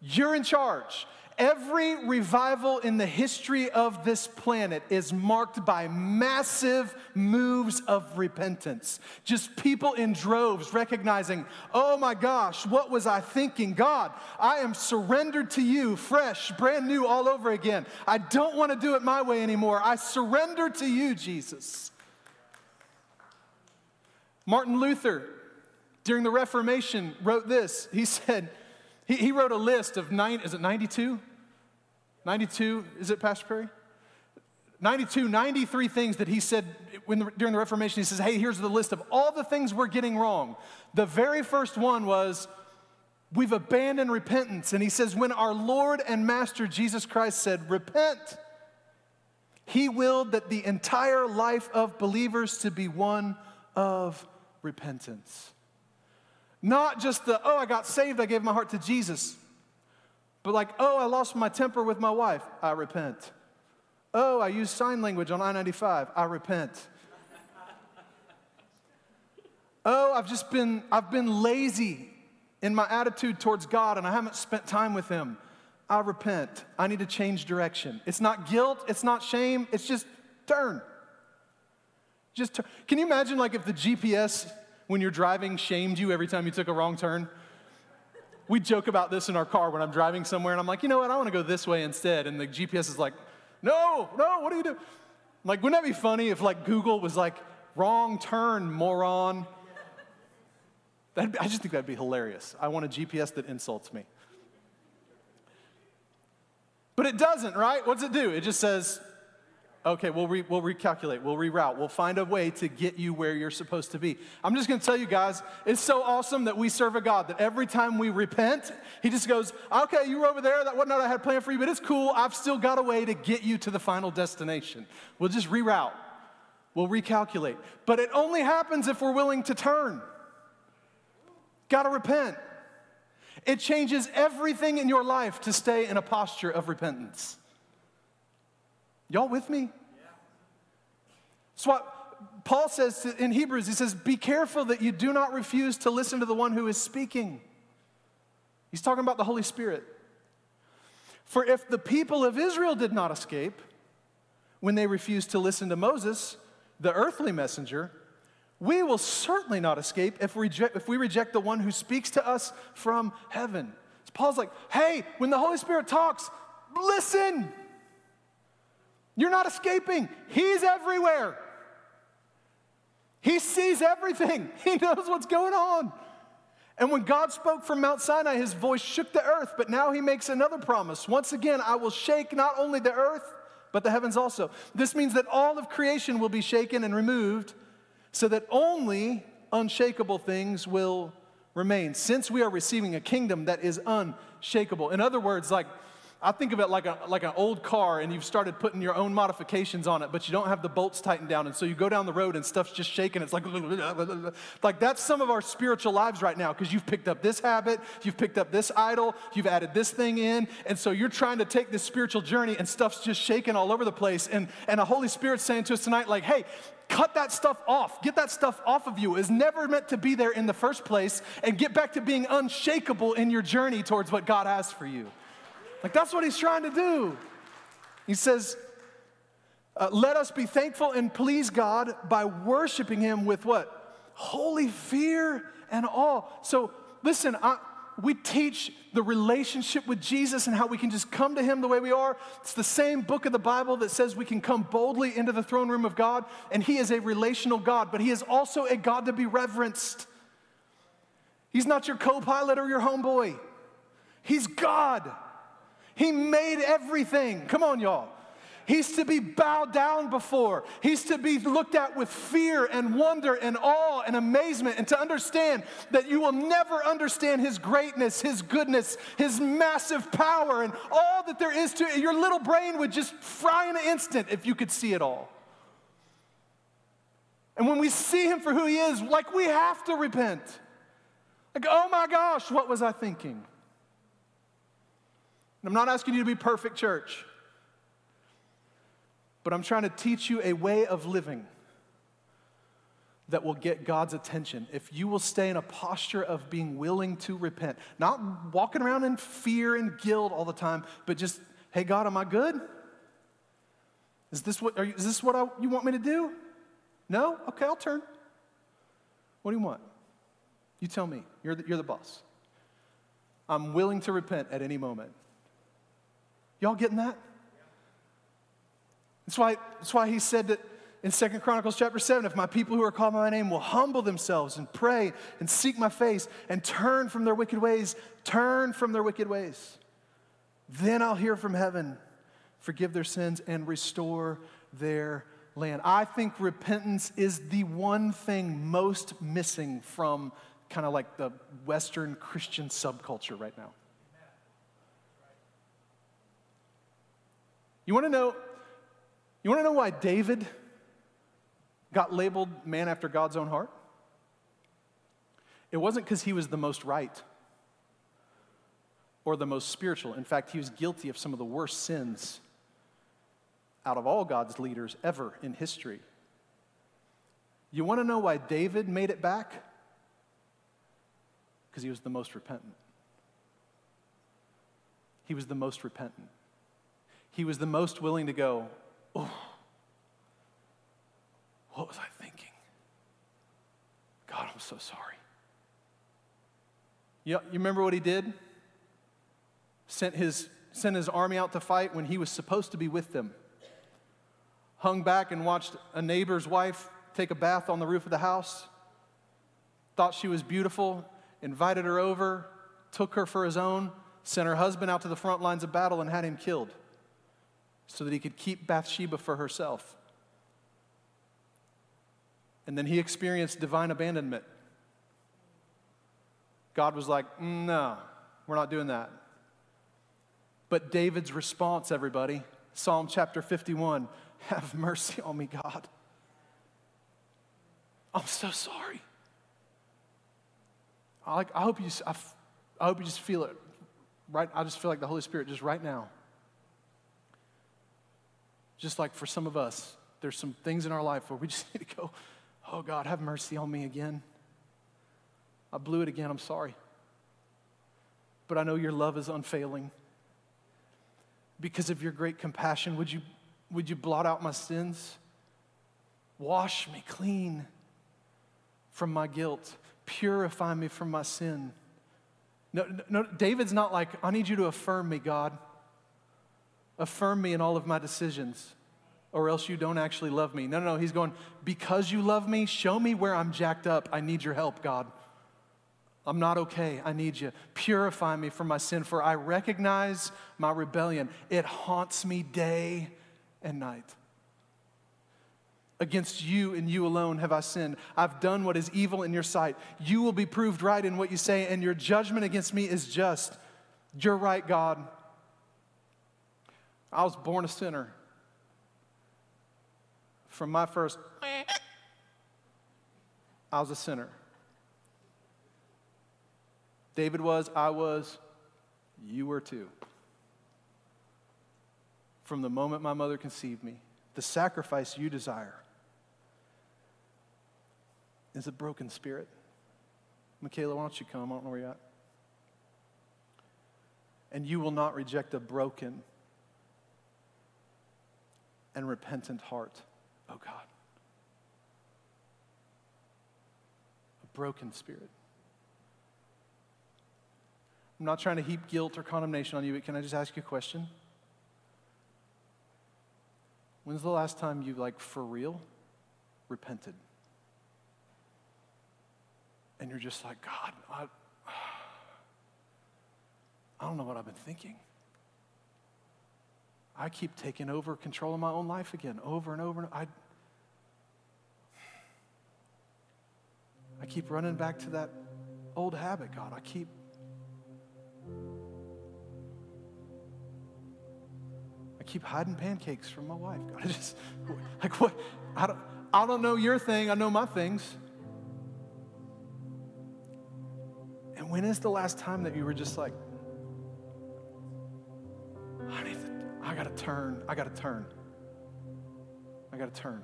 you're in charge. Every revival in the history of this planet is marked by massive moves of repentance. Just people in droves recognizing, oh my gosh, what was I thinking? God, I am surrendered to you, fresh, brand new, all over again. I don't want to do it my way anymore. I surrender to you, Jesus. Martin Luther, during the Reformation, wrote this. He said, he, wrote a list of nine, is it 92? 92, is it, Pastor Perry? 92, 93 things that he said the, during the Reformation. He says, Hey, here's the list of all the things we're getting wrong. The very first one was, We've abandoned repentance. And he says, When our Lord and Master Jesus Christ said, Repent, he willed that the entire life of believers to be one of repentance. Not just the, oh, I got saved, I gave my heart to Jesus. But like, oh, I lost my temper with my wife, I repent. Oh, I use sign language on I 95, I repent. oh, I've just been, I've been lazy in my attitude towards God and I haven't spent time with Him. I repent. I need to change direction. It's not guilt, it's not shame, it's just turn. Just turn. Can you imagine, like, if the GPS, when you're driving, shamed you every time you took a wrong turn? We joke about this in our car when I'm driving somewhere, and I'm like, you know what, I want to go this way instead. And the GPS is like, no, no, what are you doing? Like, wouldn't that be funny if like Google was like, wrong turn, moron? That'd, I just think that'd be hilarious. I want a GPS that insults me. But it doesn't, right? What's it do? It just says, Okay, we'll, re- we'll recalculate, we'll reroute, we'll find a way to get you where you're supposed to be. I'm just gonna tell you guys, it's so awesome that we serve a God that every time we repent, He just goes, Okay, you were over there, that wasn't what I had planned for you, but it's cool. I've still got a way to get you to the final destination. We'll just reroute, we'll recalculate. But it only happens if we're willing to turn. Gotta repent. It changes everything in your life to stay in a posture of repentance. Y'all with me? That's what Paul says in Hebrews. He says, Be careful that you do not refuse to listen to the one who is speaking. He's talking about the Holy Spirit. For if the people of Israel did not escape when they refused to listen to Moses, the earthly messenger, we will certainly not escape if we, reject, if we reject the one who speaks to us from heaven. So Paul's like, hey, when the Holy Spirit talks, listen. You're not escaping. He's everywhere. He sees everything, He knows what's going on. And when God spoke from Mount Sinai, his voice shook the earth, but now he makes another promise. Once again, I will shake not only the earth, but the heavens also. This means that all of creation will be shaken and removed so that only unshakable things will remain, since we are receiving a kingdom that is unshakable. In other words, like I think of it like, a, like an old car and you've started putting your own modifications on it, but you don't have the bolts tightened down. And so you go down the road and stuff's just shaking. It's like, like that's some of our spiritual lives right now because you've picked up this habit, you've picked up this idol, you've added this thing in. And so you're trying to take this spiritual journey and stuff's just shaking all over the place. And, and the Holy Spirit's saying to us tonight, like, hey, cut that stuff off. Get that stuff off of you. It's never meant to be there in the first place. And get back to being unshakable in your journey towards what God has for you. Like, that's what he's trying to do. He says, uh, Let us be thankful and please God by worshiping Him with what? Holy fear and awe. So, listen, I, we teach the relationship with Jesus and how we can just come to Him the way we are. It's the same book of the Bible that says we can come boldly into the throne room of God, and He is a relational God, but He is also a God to be reverenced. He's not your co pilot or your homeboy, He's God. He made everything. Come on, y'all. He's to be bowed down before. He's to be looked at with fear and wonder and awe and amazement, and to understand that you will never understand His greatness, His goodness, His massive power, and all that there is to it. Your little brain would just fry in an instant if you could see it all. And when we see Him for who He is, like we have to repent. Like, oh my gosh, what was I thinking? And I'm not asking you to be perfect, church but I'm trying to teach you a way of living that will get God's attention. If you will stay in a posture of being willing to repent, not walking around in fear and guilt all the time, but just, hey, God, am I good? Is this what, you, is this what I, you want me to do? No? Okay, I'll turn. What do you want? You tell me. You're the, you're the boss. I'm willing to repent at any moment. Y'all getting that? That's why, that's why he said that in Second Chronicles chapter 7 if my people who are called by my name will humble themselves and pray and seek my face and turn from their wicked ways, turn from their wicked ways, then I'll hear from heaven, forgive their sins, and restore their land. I think repentance is the one thing most missing from kind of like the Western Christian subculture right now. You want to know you want to know why David got labeled man after God's own heart? It wasn't because he was the most right or the most spiritual. In fact, he was guilty of some of the worst sins out of all God's leaders ever in history. You want to know why David made it back? Because he was the most repentant. He was the most repentant. He was the most willing to go, oh, what was I thinking? God, I'm so sorry. You, you remember what he did? Sent his, sent his army out to fight when he was supposed to be with them. Hung back and watched a neighbor's wife take a bath on the roof of the house. Thought she was beautiful, invited her over, took her for his own, sent her husband out to the front lines of battle, and had him killed so that he could keep Bathsheba for herself. And then he experienced divine abandonment. God was like, mm, no, we're not doing that. But David's response, everybody, Psalm chapter 51 Have mercy on me, God. I'm so sorry. I, like, I, hope you, hope you just feel it right. I just feel like the Holy Spirit just right now just like for some of us, there's some things in our life where we just need to go, oh God, have mercy on me again. I blew it again, I'm sorry. But I know your love is unfailing. Because of your great compassion, would you, would you blot out my sins? Wash me clean from my guilt. Purify me from my sin. No, no, David's not like, I need you to affirm me, God. Affirm me in all of my decisions, or else you don't actually love me. No, no, no. He's going, Because you love me, show me where I'm jacked up. I need your help, God. I'm not okay. I need you. Purify me from my sin, for I recognize my rebellion. It haunts me day and night. Against you and you alone have I sinned. I've done what is evil in your sight. You will be proved right in what you say, and your judgment against me is just. You're right, God. I was born a sinner. From my first, I was a sinner. David was, I was, you were too. From the moment my mother conceived me, the sacrifice you desire is a broken spirit. Michaela, why don't you come? I don't know where you're at. And you will not reject a broken and repentant heart, oh God. A broken spirit. I'm not trying to heap guilt or condemnation on you, but can I just ask you a question? When's the last time you, like, for real, repented? And you're just like, God, I, I don't know what I've been thinking. I keep taking over control of my own life again, over and over. And I, I keep running back to that old habit, God. I keep. I keep hiding pancakes from my wife. God, I just like what? I don't. I don't know your thing. I know my things. And when is the last time that you were just like, I got to turn. I got to turn. I got to turn.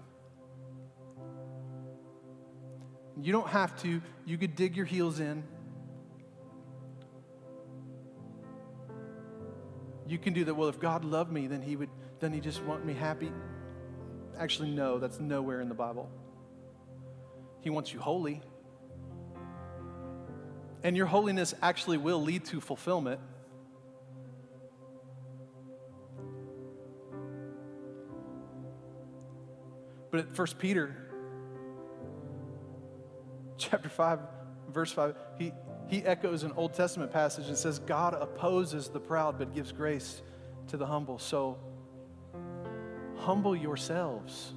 You don't have to. You could dig your heels in. You can do that. Well, if God loved me, then he would then he just want me happy. Actually, no, that's nowhere in the Bible. He wants you holy. And your holiness actually will lead to fulfillment. But at 1 Peter chapter 5, verse 5, he, he echoes an Old Testament passage and says, God opposes the proud but gives grace to the humble. So humble yourselves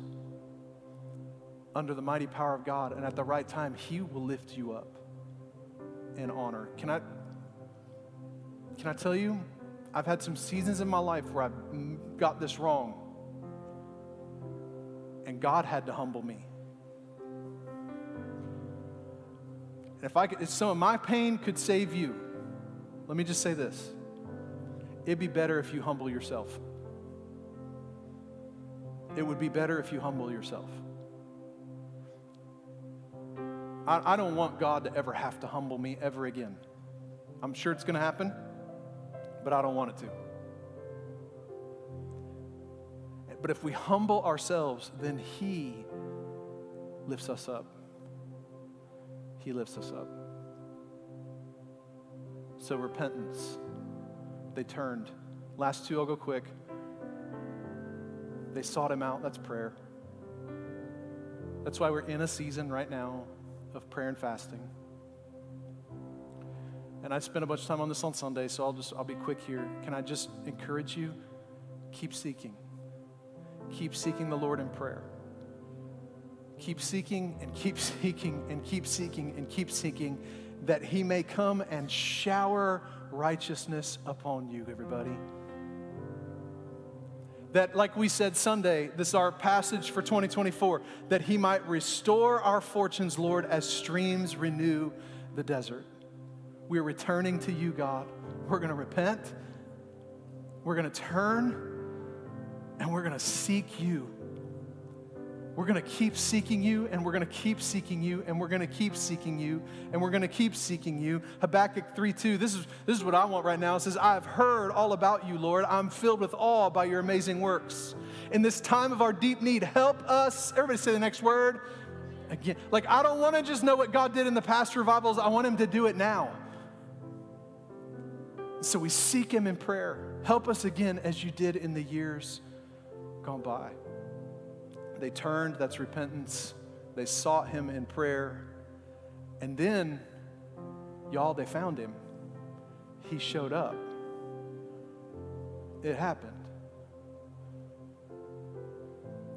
under the mighty power of God, and at the right time, He will lift you up in honor. Can I, can I tell you? I've had some seasons in my life where I've got this wrong and God had to humble me. And if I could, if some of my pain could save you, let me just say this it'd be better if you humble yourself. It would be better if you humble yourself. I, I don't want God to ever have to humble me ever again. I'm sure it's going to happen, but I don't want it to. But if we humble ourselves, then He lifts us up. He lifts us up. So, repentance. They turned. Last two, I'll go quick. They sought Him out. That's prayer. That's why we're in a season right now of prayer and fasting. And I spent a bunch of time on this on Sunday, so I'll just I'll be quick here. Can I just encourage you? Keep seeking keep seeking the Lord in prayer. Keep seeking and keep seeking and keep seeking and keep seeking that He may come and shower righteousness upon you, everybody. That, like we said Sunday, this is our passage for 2024, that He might restore our fortunes, Lord, as streams renew the desert. We're returning to you, God. We're going to repent. We're going to turn and we're going to seek you. We're going to keep seeking you, and we're going to keep seeking you, and we're going to keep seeking you, and we're going to keep seeking you. Habakkuk 3 2, this is, this is what I want right now. It says, I've heard all about you, Lord. I'm filled with awe by your amazing works. In this time of our deep need, help us. Everybody say the next word. Again, like I don't want to just know what God did in the past revivals, I want Him to do it now. So we seek Him in prayer. Help us again as you did in the years gone by. They turned, that's repentance. They sought him in prayer. And then, y'all, they found him. He showed up. It happened.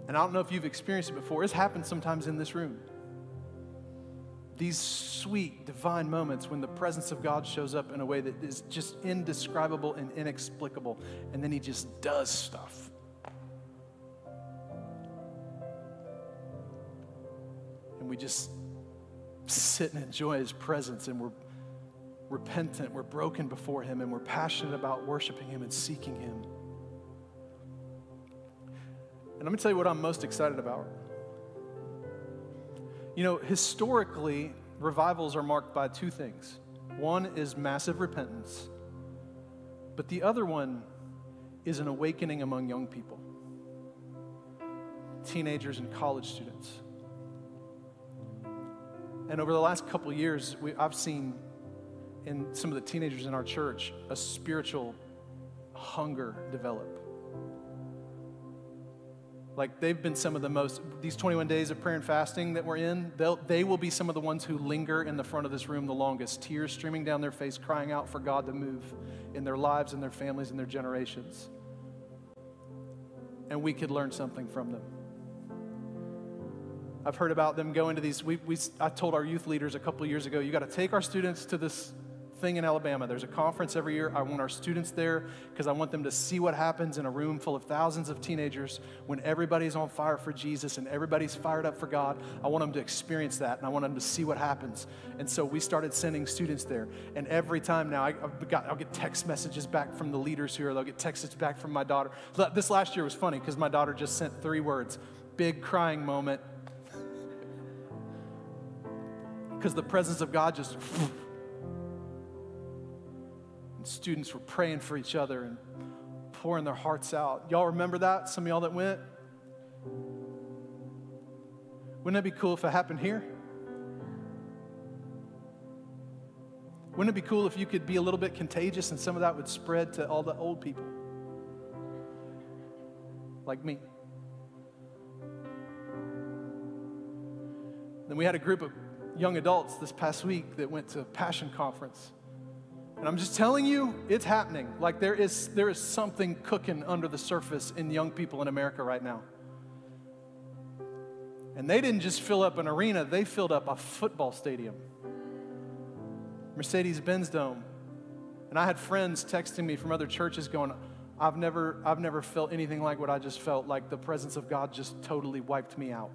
And I don't know if you've experienced it before, it's happened sometimes in this room. These sweet, divine moments when the presence of God shows up in a way that is just indescribable and inexplicable, and then He just does stuff. We just sit and enjoy his presence and we're repentant, we're broken before him, and we're passionate about worshiping him and seeking him. And let me tell you what I'm most excited about. You know, historically, revivals are marked by two things one is massive repentance, but the other one is an awakening among young people. teenagers and college students. And over the last couple years, we, I've seen in some of the teenagers in our church a spiritual hunger develop. Like they've been some of the most, these 21 days of prayer and fasting that we're in, they will be some of the ones who linger in the front of this room the longest, tears streaming down their face, crying out for God to move in their lives and their families and their generations. And we could learn something from them. I've heard about them going to these. We, we, I told our youth leaders a couple years ago, you got to take our students to this thing in Alabama. There's a conference every year. I want our students there because I want them to see what happens in a room full of thousands of teenagers when everybody's on fire for Jesus and everybody's fired up for God. I want them to experience that and I want them to see what happens. And so we started sending students there. And every time now, I, got, I'll get text messages back from the leaders here. They'll get texts back from my daughter. This last year was funny because my daughter just sent three words big crying moment. Because the presence of God just and students were praying for each other and pouring their hearts out. Y'all remember that? Some of y'all that went? Wouldn't it be cool if it happened here? Wouldn't it be cool if you could be a little bit contagious and some of that would spread to all the old people? Like me. Then we had a group of young adults this past week that went to passion conference. And I'm just telling you, it's happening. Like there is, there is something cooking under the surface in young people in America right now. And they didn't just fill up an arena, they filled up a football stadium. Mercedes Benz Dome. And I had friends texting me from other churches going, I've never, I've never felt anything like what I just felt, like the presence of God just totally wiped me out.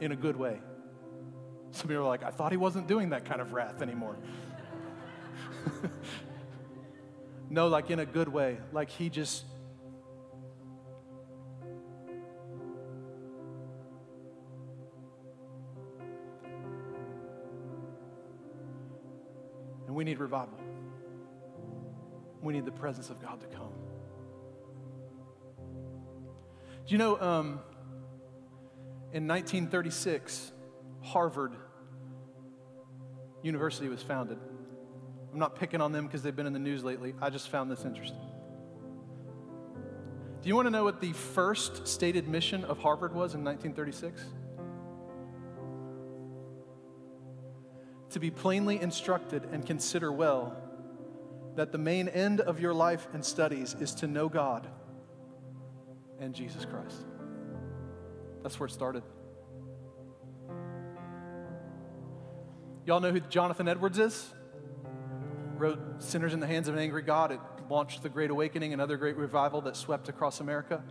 In a good way. Some people are like, I thought he wasn't doing that kind of wrath anymore. no, like in a good way. Like he just. And we need revival. We need the presence of God to come. Do you know, um, in 1936, Harvard University was founded. I'm not picking on them because they've been in the news lately. I just found this interesting. Do you want to know what the first stated mission of Harvard was in 1936? To be plainly instructed and consider well that the main end of your life and studies is to know God and Jesus Christ. That's where it started. Y'all know who Jonathan Edwards is? Wrote Sinners in the Hands of an Angry God. It launched the Great Awakening, another great revival that swept across America.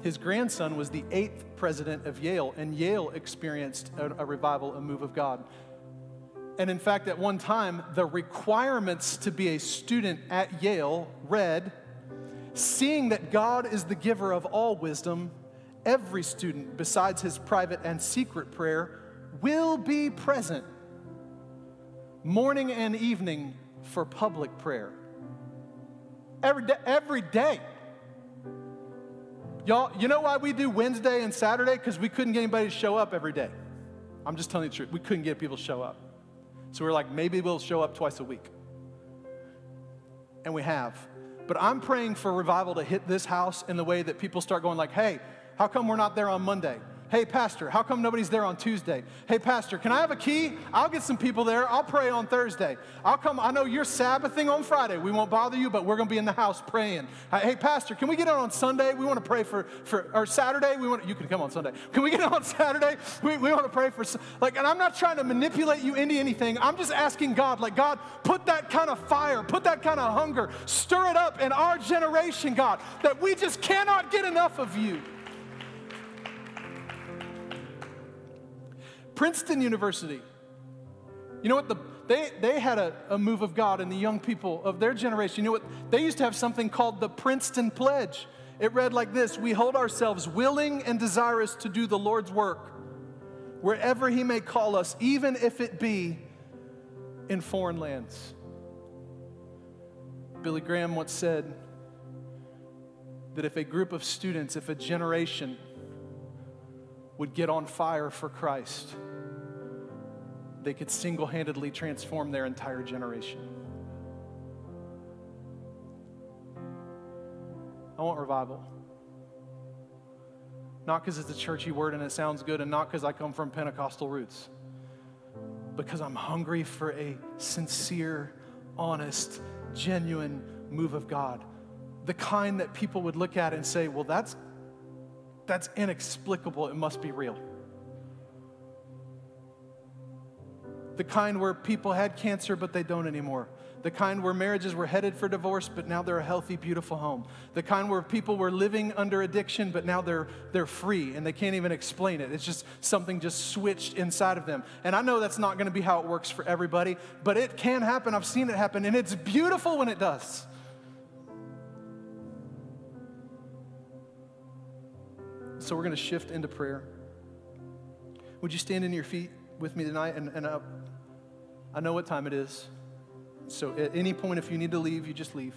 His grandson was the eighth president of Yale, and Yale experienced a, a revival, a move of God. And in fact, at one time, the requirements to be a student at Yale read Seeing that God is the giver of all wisdom, every student, besides his private and secret prayer, will be present morning and evening for public prayer. Every day, every day. Y'all, you know why we do Wednesday and Saturday? Because we couldn't get anybody to show up every day. I'm just telling you the truth. We couldn't get people to show up. So we're like, maybe we'll show up twice a week. And we have. But I'm praying for revival to hit this house in the way that people start going like, hey, how come we're not there on Monday? Hey, Pastor, how come nobody's there on Tuesday? Hey, Pastor, can I have a key? I'll get some people there. I'll pray on Thursday. I'll come. I know you're Sabbathing on Friday. We won't bother you, but we're going to be in the house praying. Uh, hey, Pastor, can we get on on Sunday? We want to pray for, for or Saturday. We want you can come on Sunday. Can we get on Saturday? We, we want to pray for, like, and I'm not trying to manipulate you into anything. I'm just asking God, like, God, put that kind of fire, put that kind of hunger, stir it up in our generation, God, that we just cannot get enough of you. Princeton University. You know what? The, they, they had a, a move of God in the young people of their generation. You know what? They used to have something called the Princeton Pledge. It read like this We hold ourselves willing and desirous to do the Lord's work wherever He may call us, even if it be in foreign lands. Billy Graham once said, that if a group of students, if a generation would get on fire for Christ, they could single handedly transform their entire generation. I want revival. Not because it's a churchy word and it sounds good, and not because I come from Pentecostal roots, because I'm hungry for a sincere, honest, genuine move of God. The kind that people would look at and say, well, that's, that's inexplicable. It must be real. The kind where people had cancer, but they don't anymore the kind where marriages were headed for divorce, but now they're a healthy, beautiful home. The kind where people were living under addiction, but now they're, they're free and they can't even explain it. It's just something just switched inside of them. And I know that's not going to be how it works for everybody, but it can happen. I've seen it happen, and it's beautiful when it does. So we're going to shift into prayer. Would you stand in your feet with me tonight? And, and uh, I know what time it is. So at any point, if you need to leave, you just leave.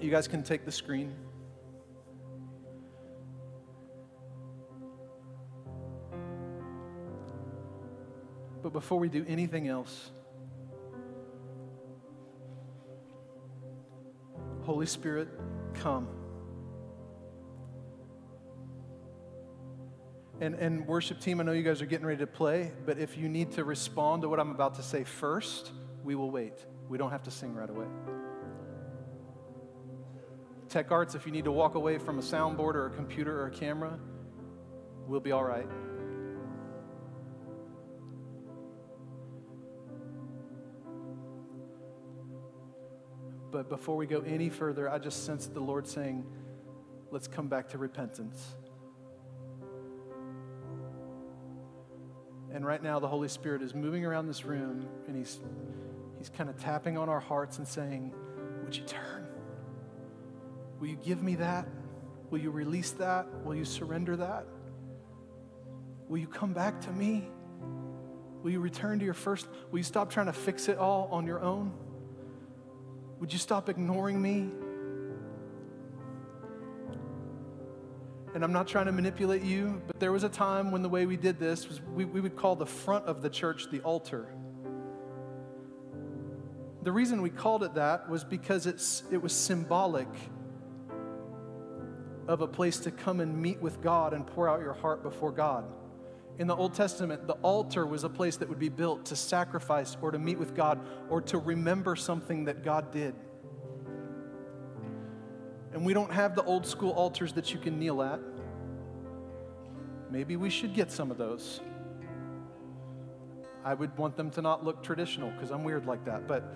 You guys can take the screen. But before we do anything else, Holy Spirit, come. And, and worship team, I know you guys are getting ready to play, but if you need to respond to what I'm about to say first, we will wait. We don't have to sing right away. Tech arts, if you need to walk away from a soundboard or a computer or a camera, we'll be all right. But before we go any further, I just sense the Lord saying, let's come back to repentance. And right now, the Holy Spirit is moving around this room and He's, he's kind of tapping on our hearts and saying, Would you turn? Will you give me that? Will you release that? Will you surrender that? Will you come back to me? Will you return to your first? Will you stop trying to fix it all on your own? Would you stop ignoring me? and I'm not trying to manipulate you, but there was a time when the way we did this was we, we would call the front of the church the altar. The reason we called it that was because it's, it was symbolic of a place to come and meet with God and pour out your heart before God. In the Old Testament, the altar was a place that would be built to sacrifice or to meet with God or to remember something that God did. And we don't have the old school altars that you can kneel at. Maybe we should get some of those. I would want them to not look traditional because I'm weird like that. But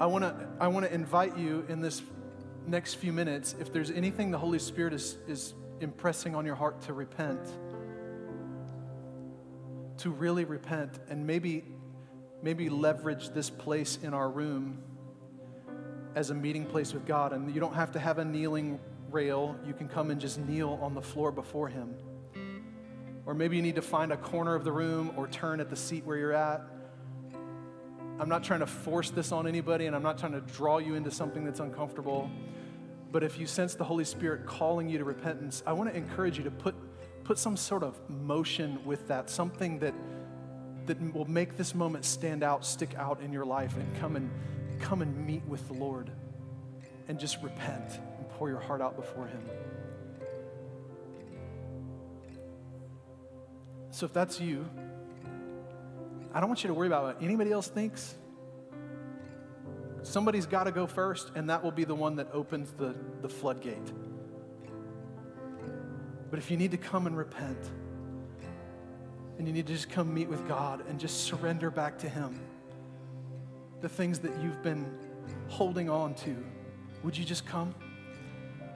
I want to I want to invite you in this next few minutes if there's anything the Holy Spirit is is impressing on your heart to repent to really repent and maybe maybe leverage this place in our room as a meeting place with God. And you don't have to have a kneeling rail, you can come and just kneel on the floor before Him. Or maybe you need to find a corner of the room or turn at the seat where you're at. I'm not trying to force this on anybody and I'm not trying to draw you into something that's uncomfortable. But if you sense the Holy Spirit calling you to repentance, I want to encourage you to put, put some sort of motion with that, something that, that will make this moment stand out, stick out in your life, and come and come and meet with the Lord and just repent and pour your heart out before Him. So if that's you, I don't want you to worry about what anybody else thinks. Somebody's got to go first, and that will be the one that opens the, the floodgate. But if you need to come and repent, and you need to just come meet with God and just surrender back to Him the things that you've been holding on to, would you just come?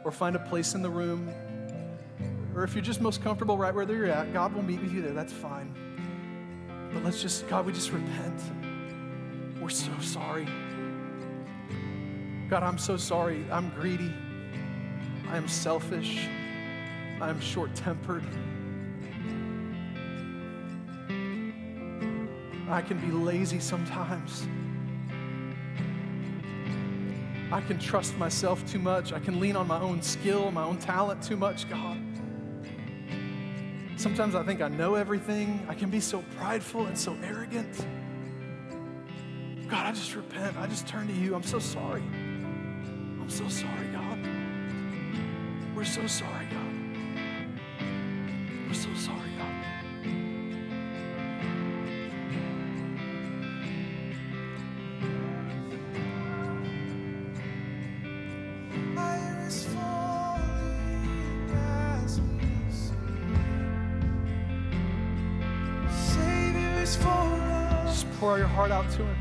Or find a place in the room? Or if you're just most comfortable right where you're at, God will meet with you there. That's fine. But let's just, God, we just repent. We're so sorry. God, I'm so sorry. I'm greedy. I am selfish. I am short tempered. I can be lazy sometimes. I can trust myself too much. I can lean on my own skill, my own talent too much, God. Sometimes I think I know everything. I can be so prideful and so arrogant. God, I just repent. I just turn to you. I'm so sorry. I'm so sorry, God. We're so sorry, God. We're so sorry, God. Fire is falling as we sing. Savior is for us. Just pour your heart out to Him.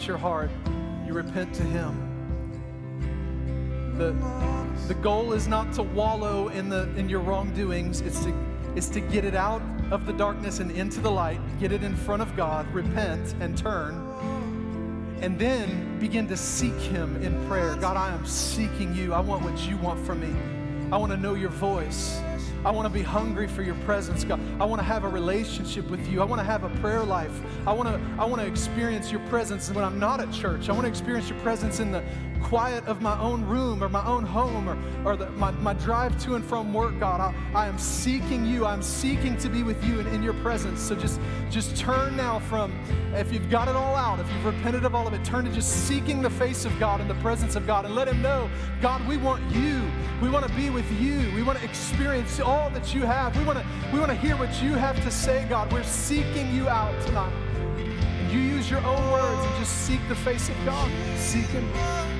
Out your heart, you repent to Him. The, the goal is not to wallow in, the, in your wrongdoings, it's to, it's to get it out of the darkness and into the light, get it in front of God, repent and turn, and then begin to seek Him in prayer. God, I am seeking you. I want what you want from me. I want to know your voice. I want to be hungry for your presence, God. I want to have a relationship with you. I want to have a prayer life. I want to I want to experience your presence when I'm not at church. I want to experience your presence in the quiet of my own room or my own home or, or the, my, my drive to and from work, God. I, I am seeking you. I'm seeking to be with you and in your presence. So just, just turn now from, if you've got it all out, if you've repented of all of it, turn to just seeking the face of God and the presence of God and let Him know, God, we want you. We want to be with you. We want to experience all that you have. We want to, we want to hear what you have to say, God. We're seeking you out tonight. And you use your own words and just seek the face of God. Seek Him.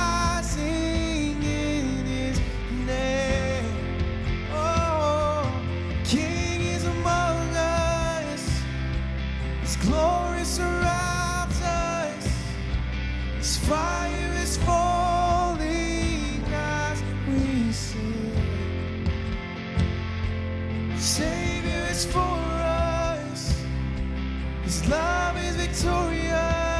fire is falling as we sing. Savior is for us. His love is victorious.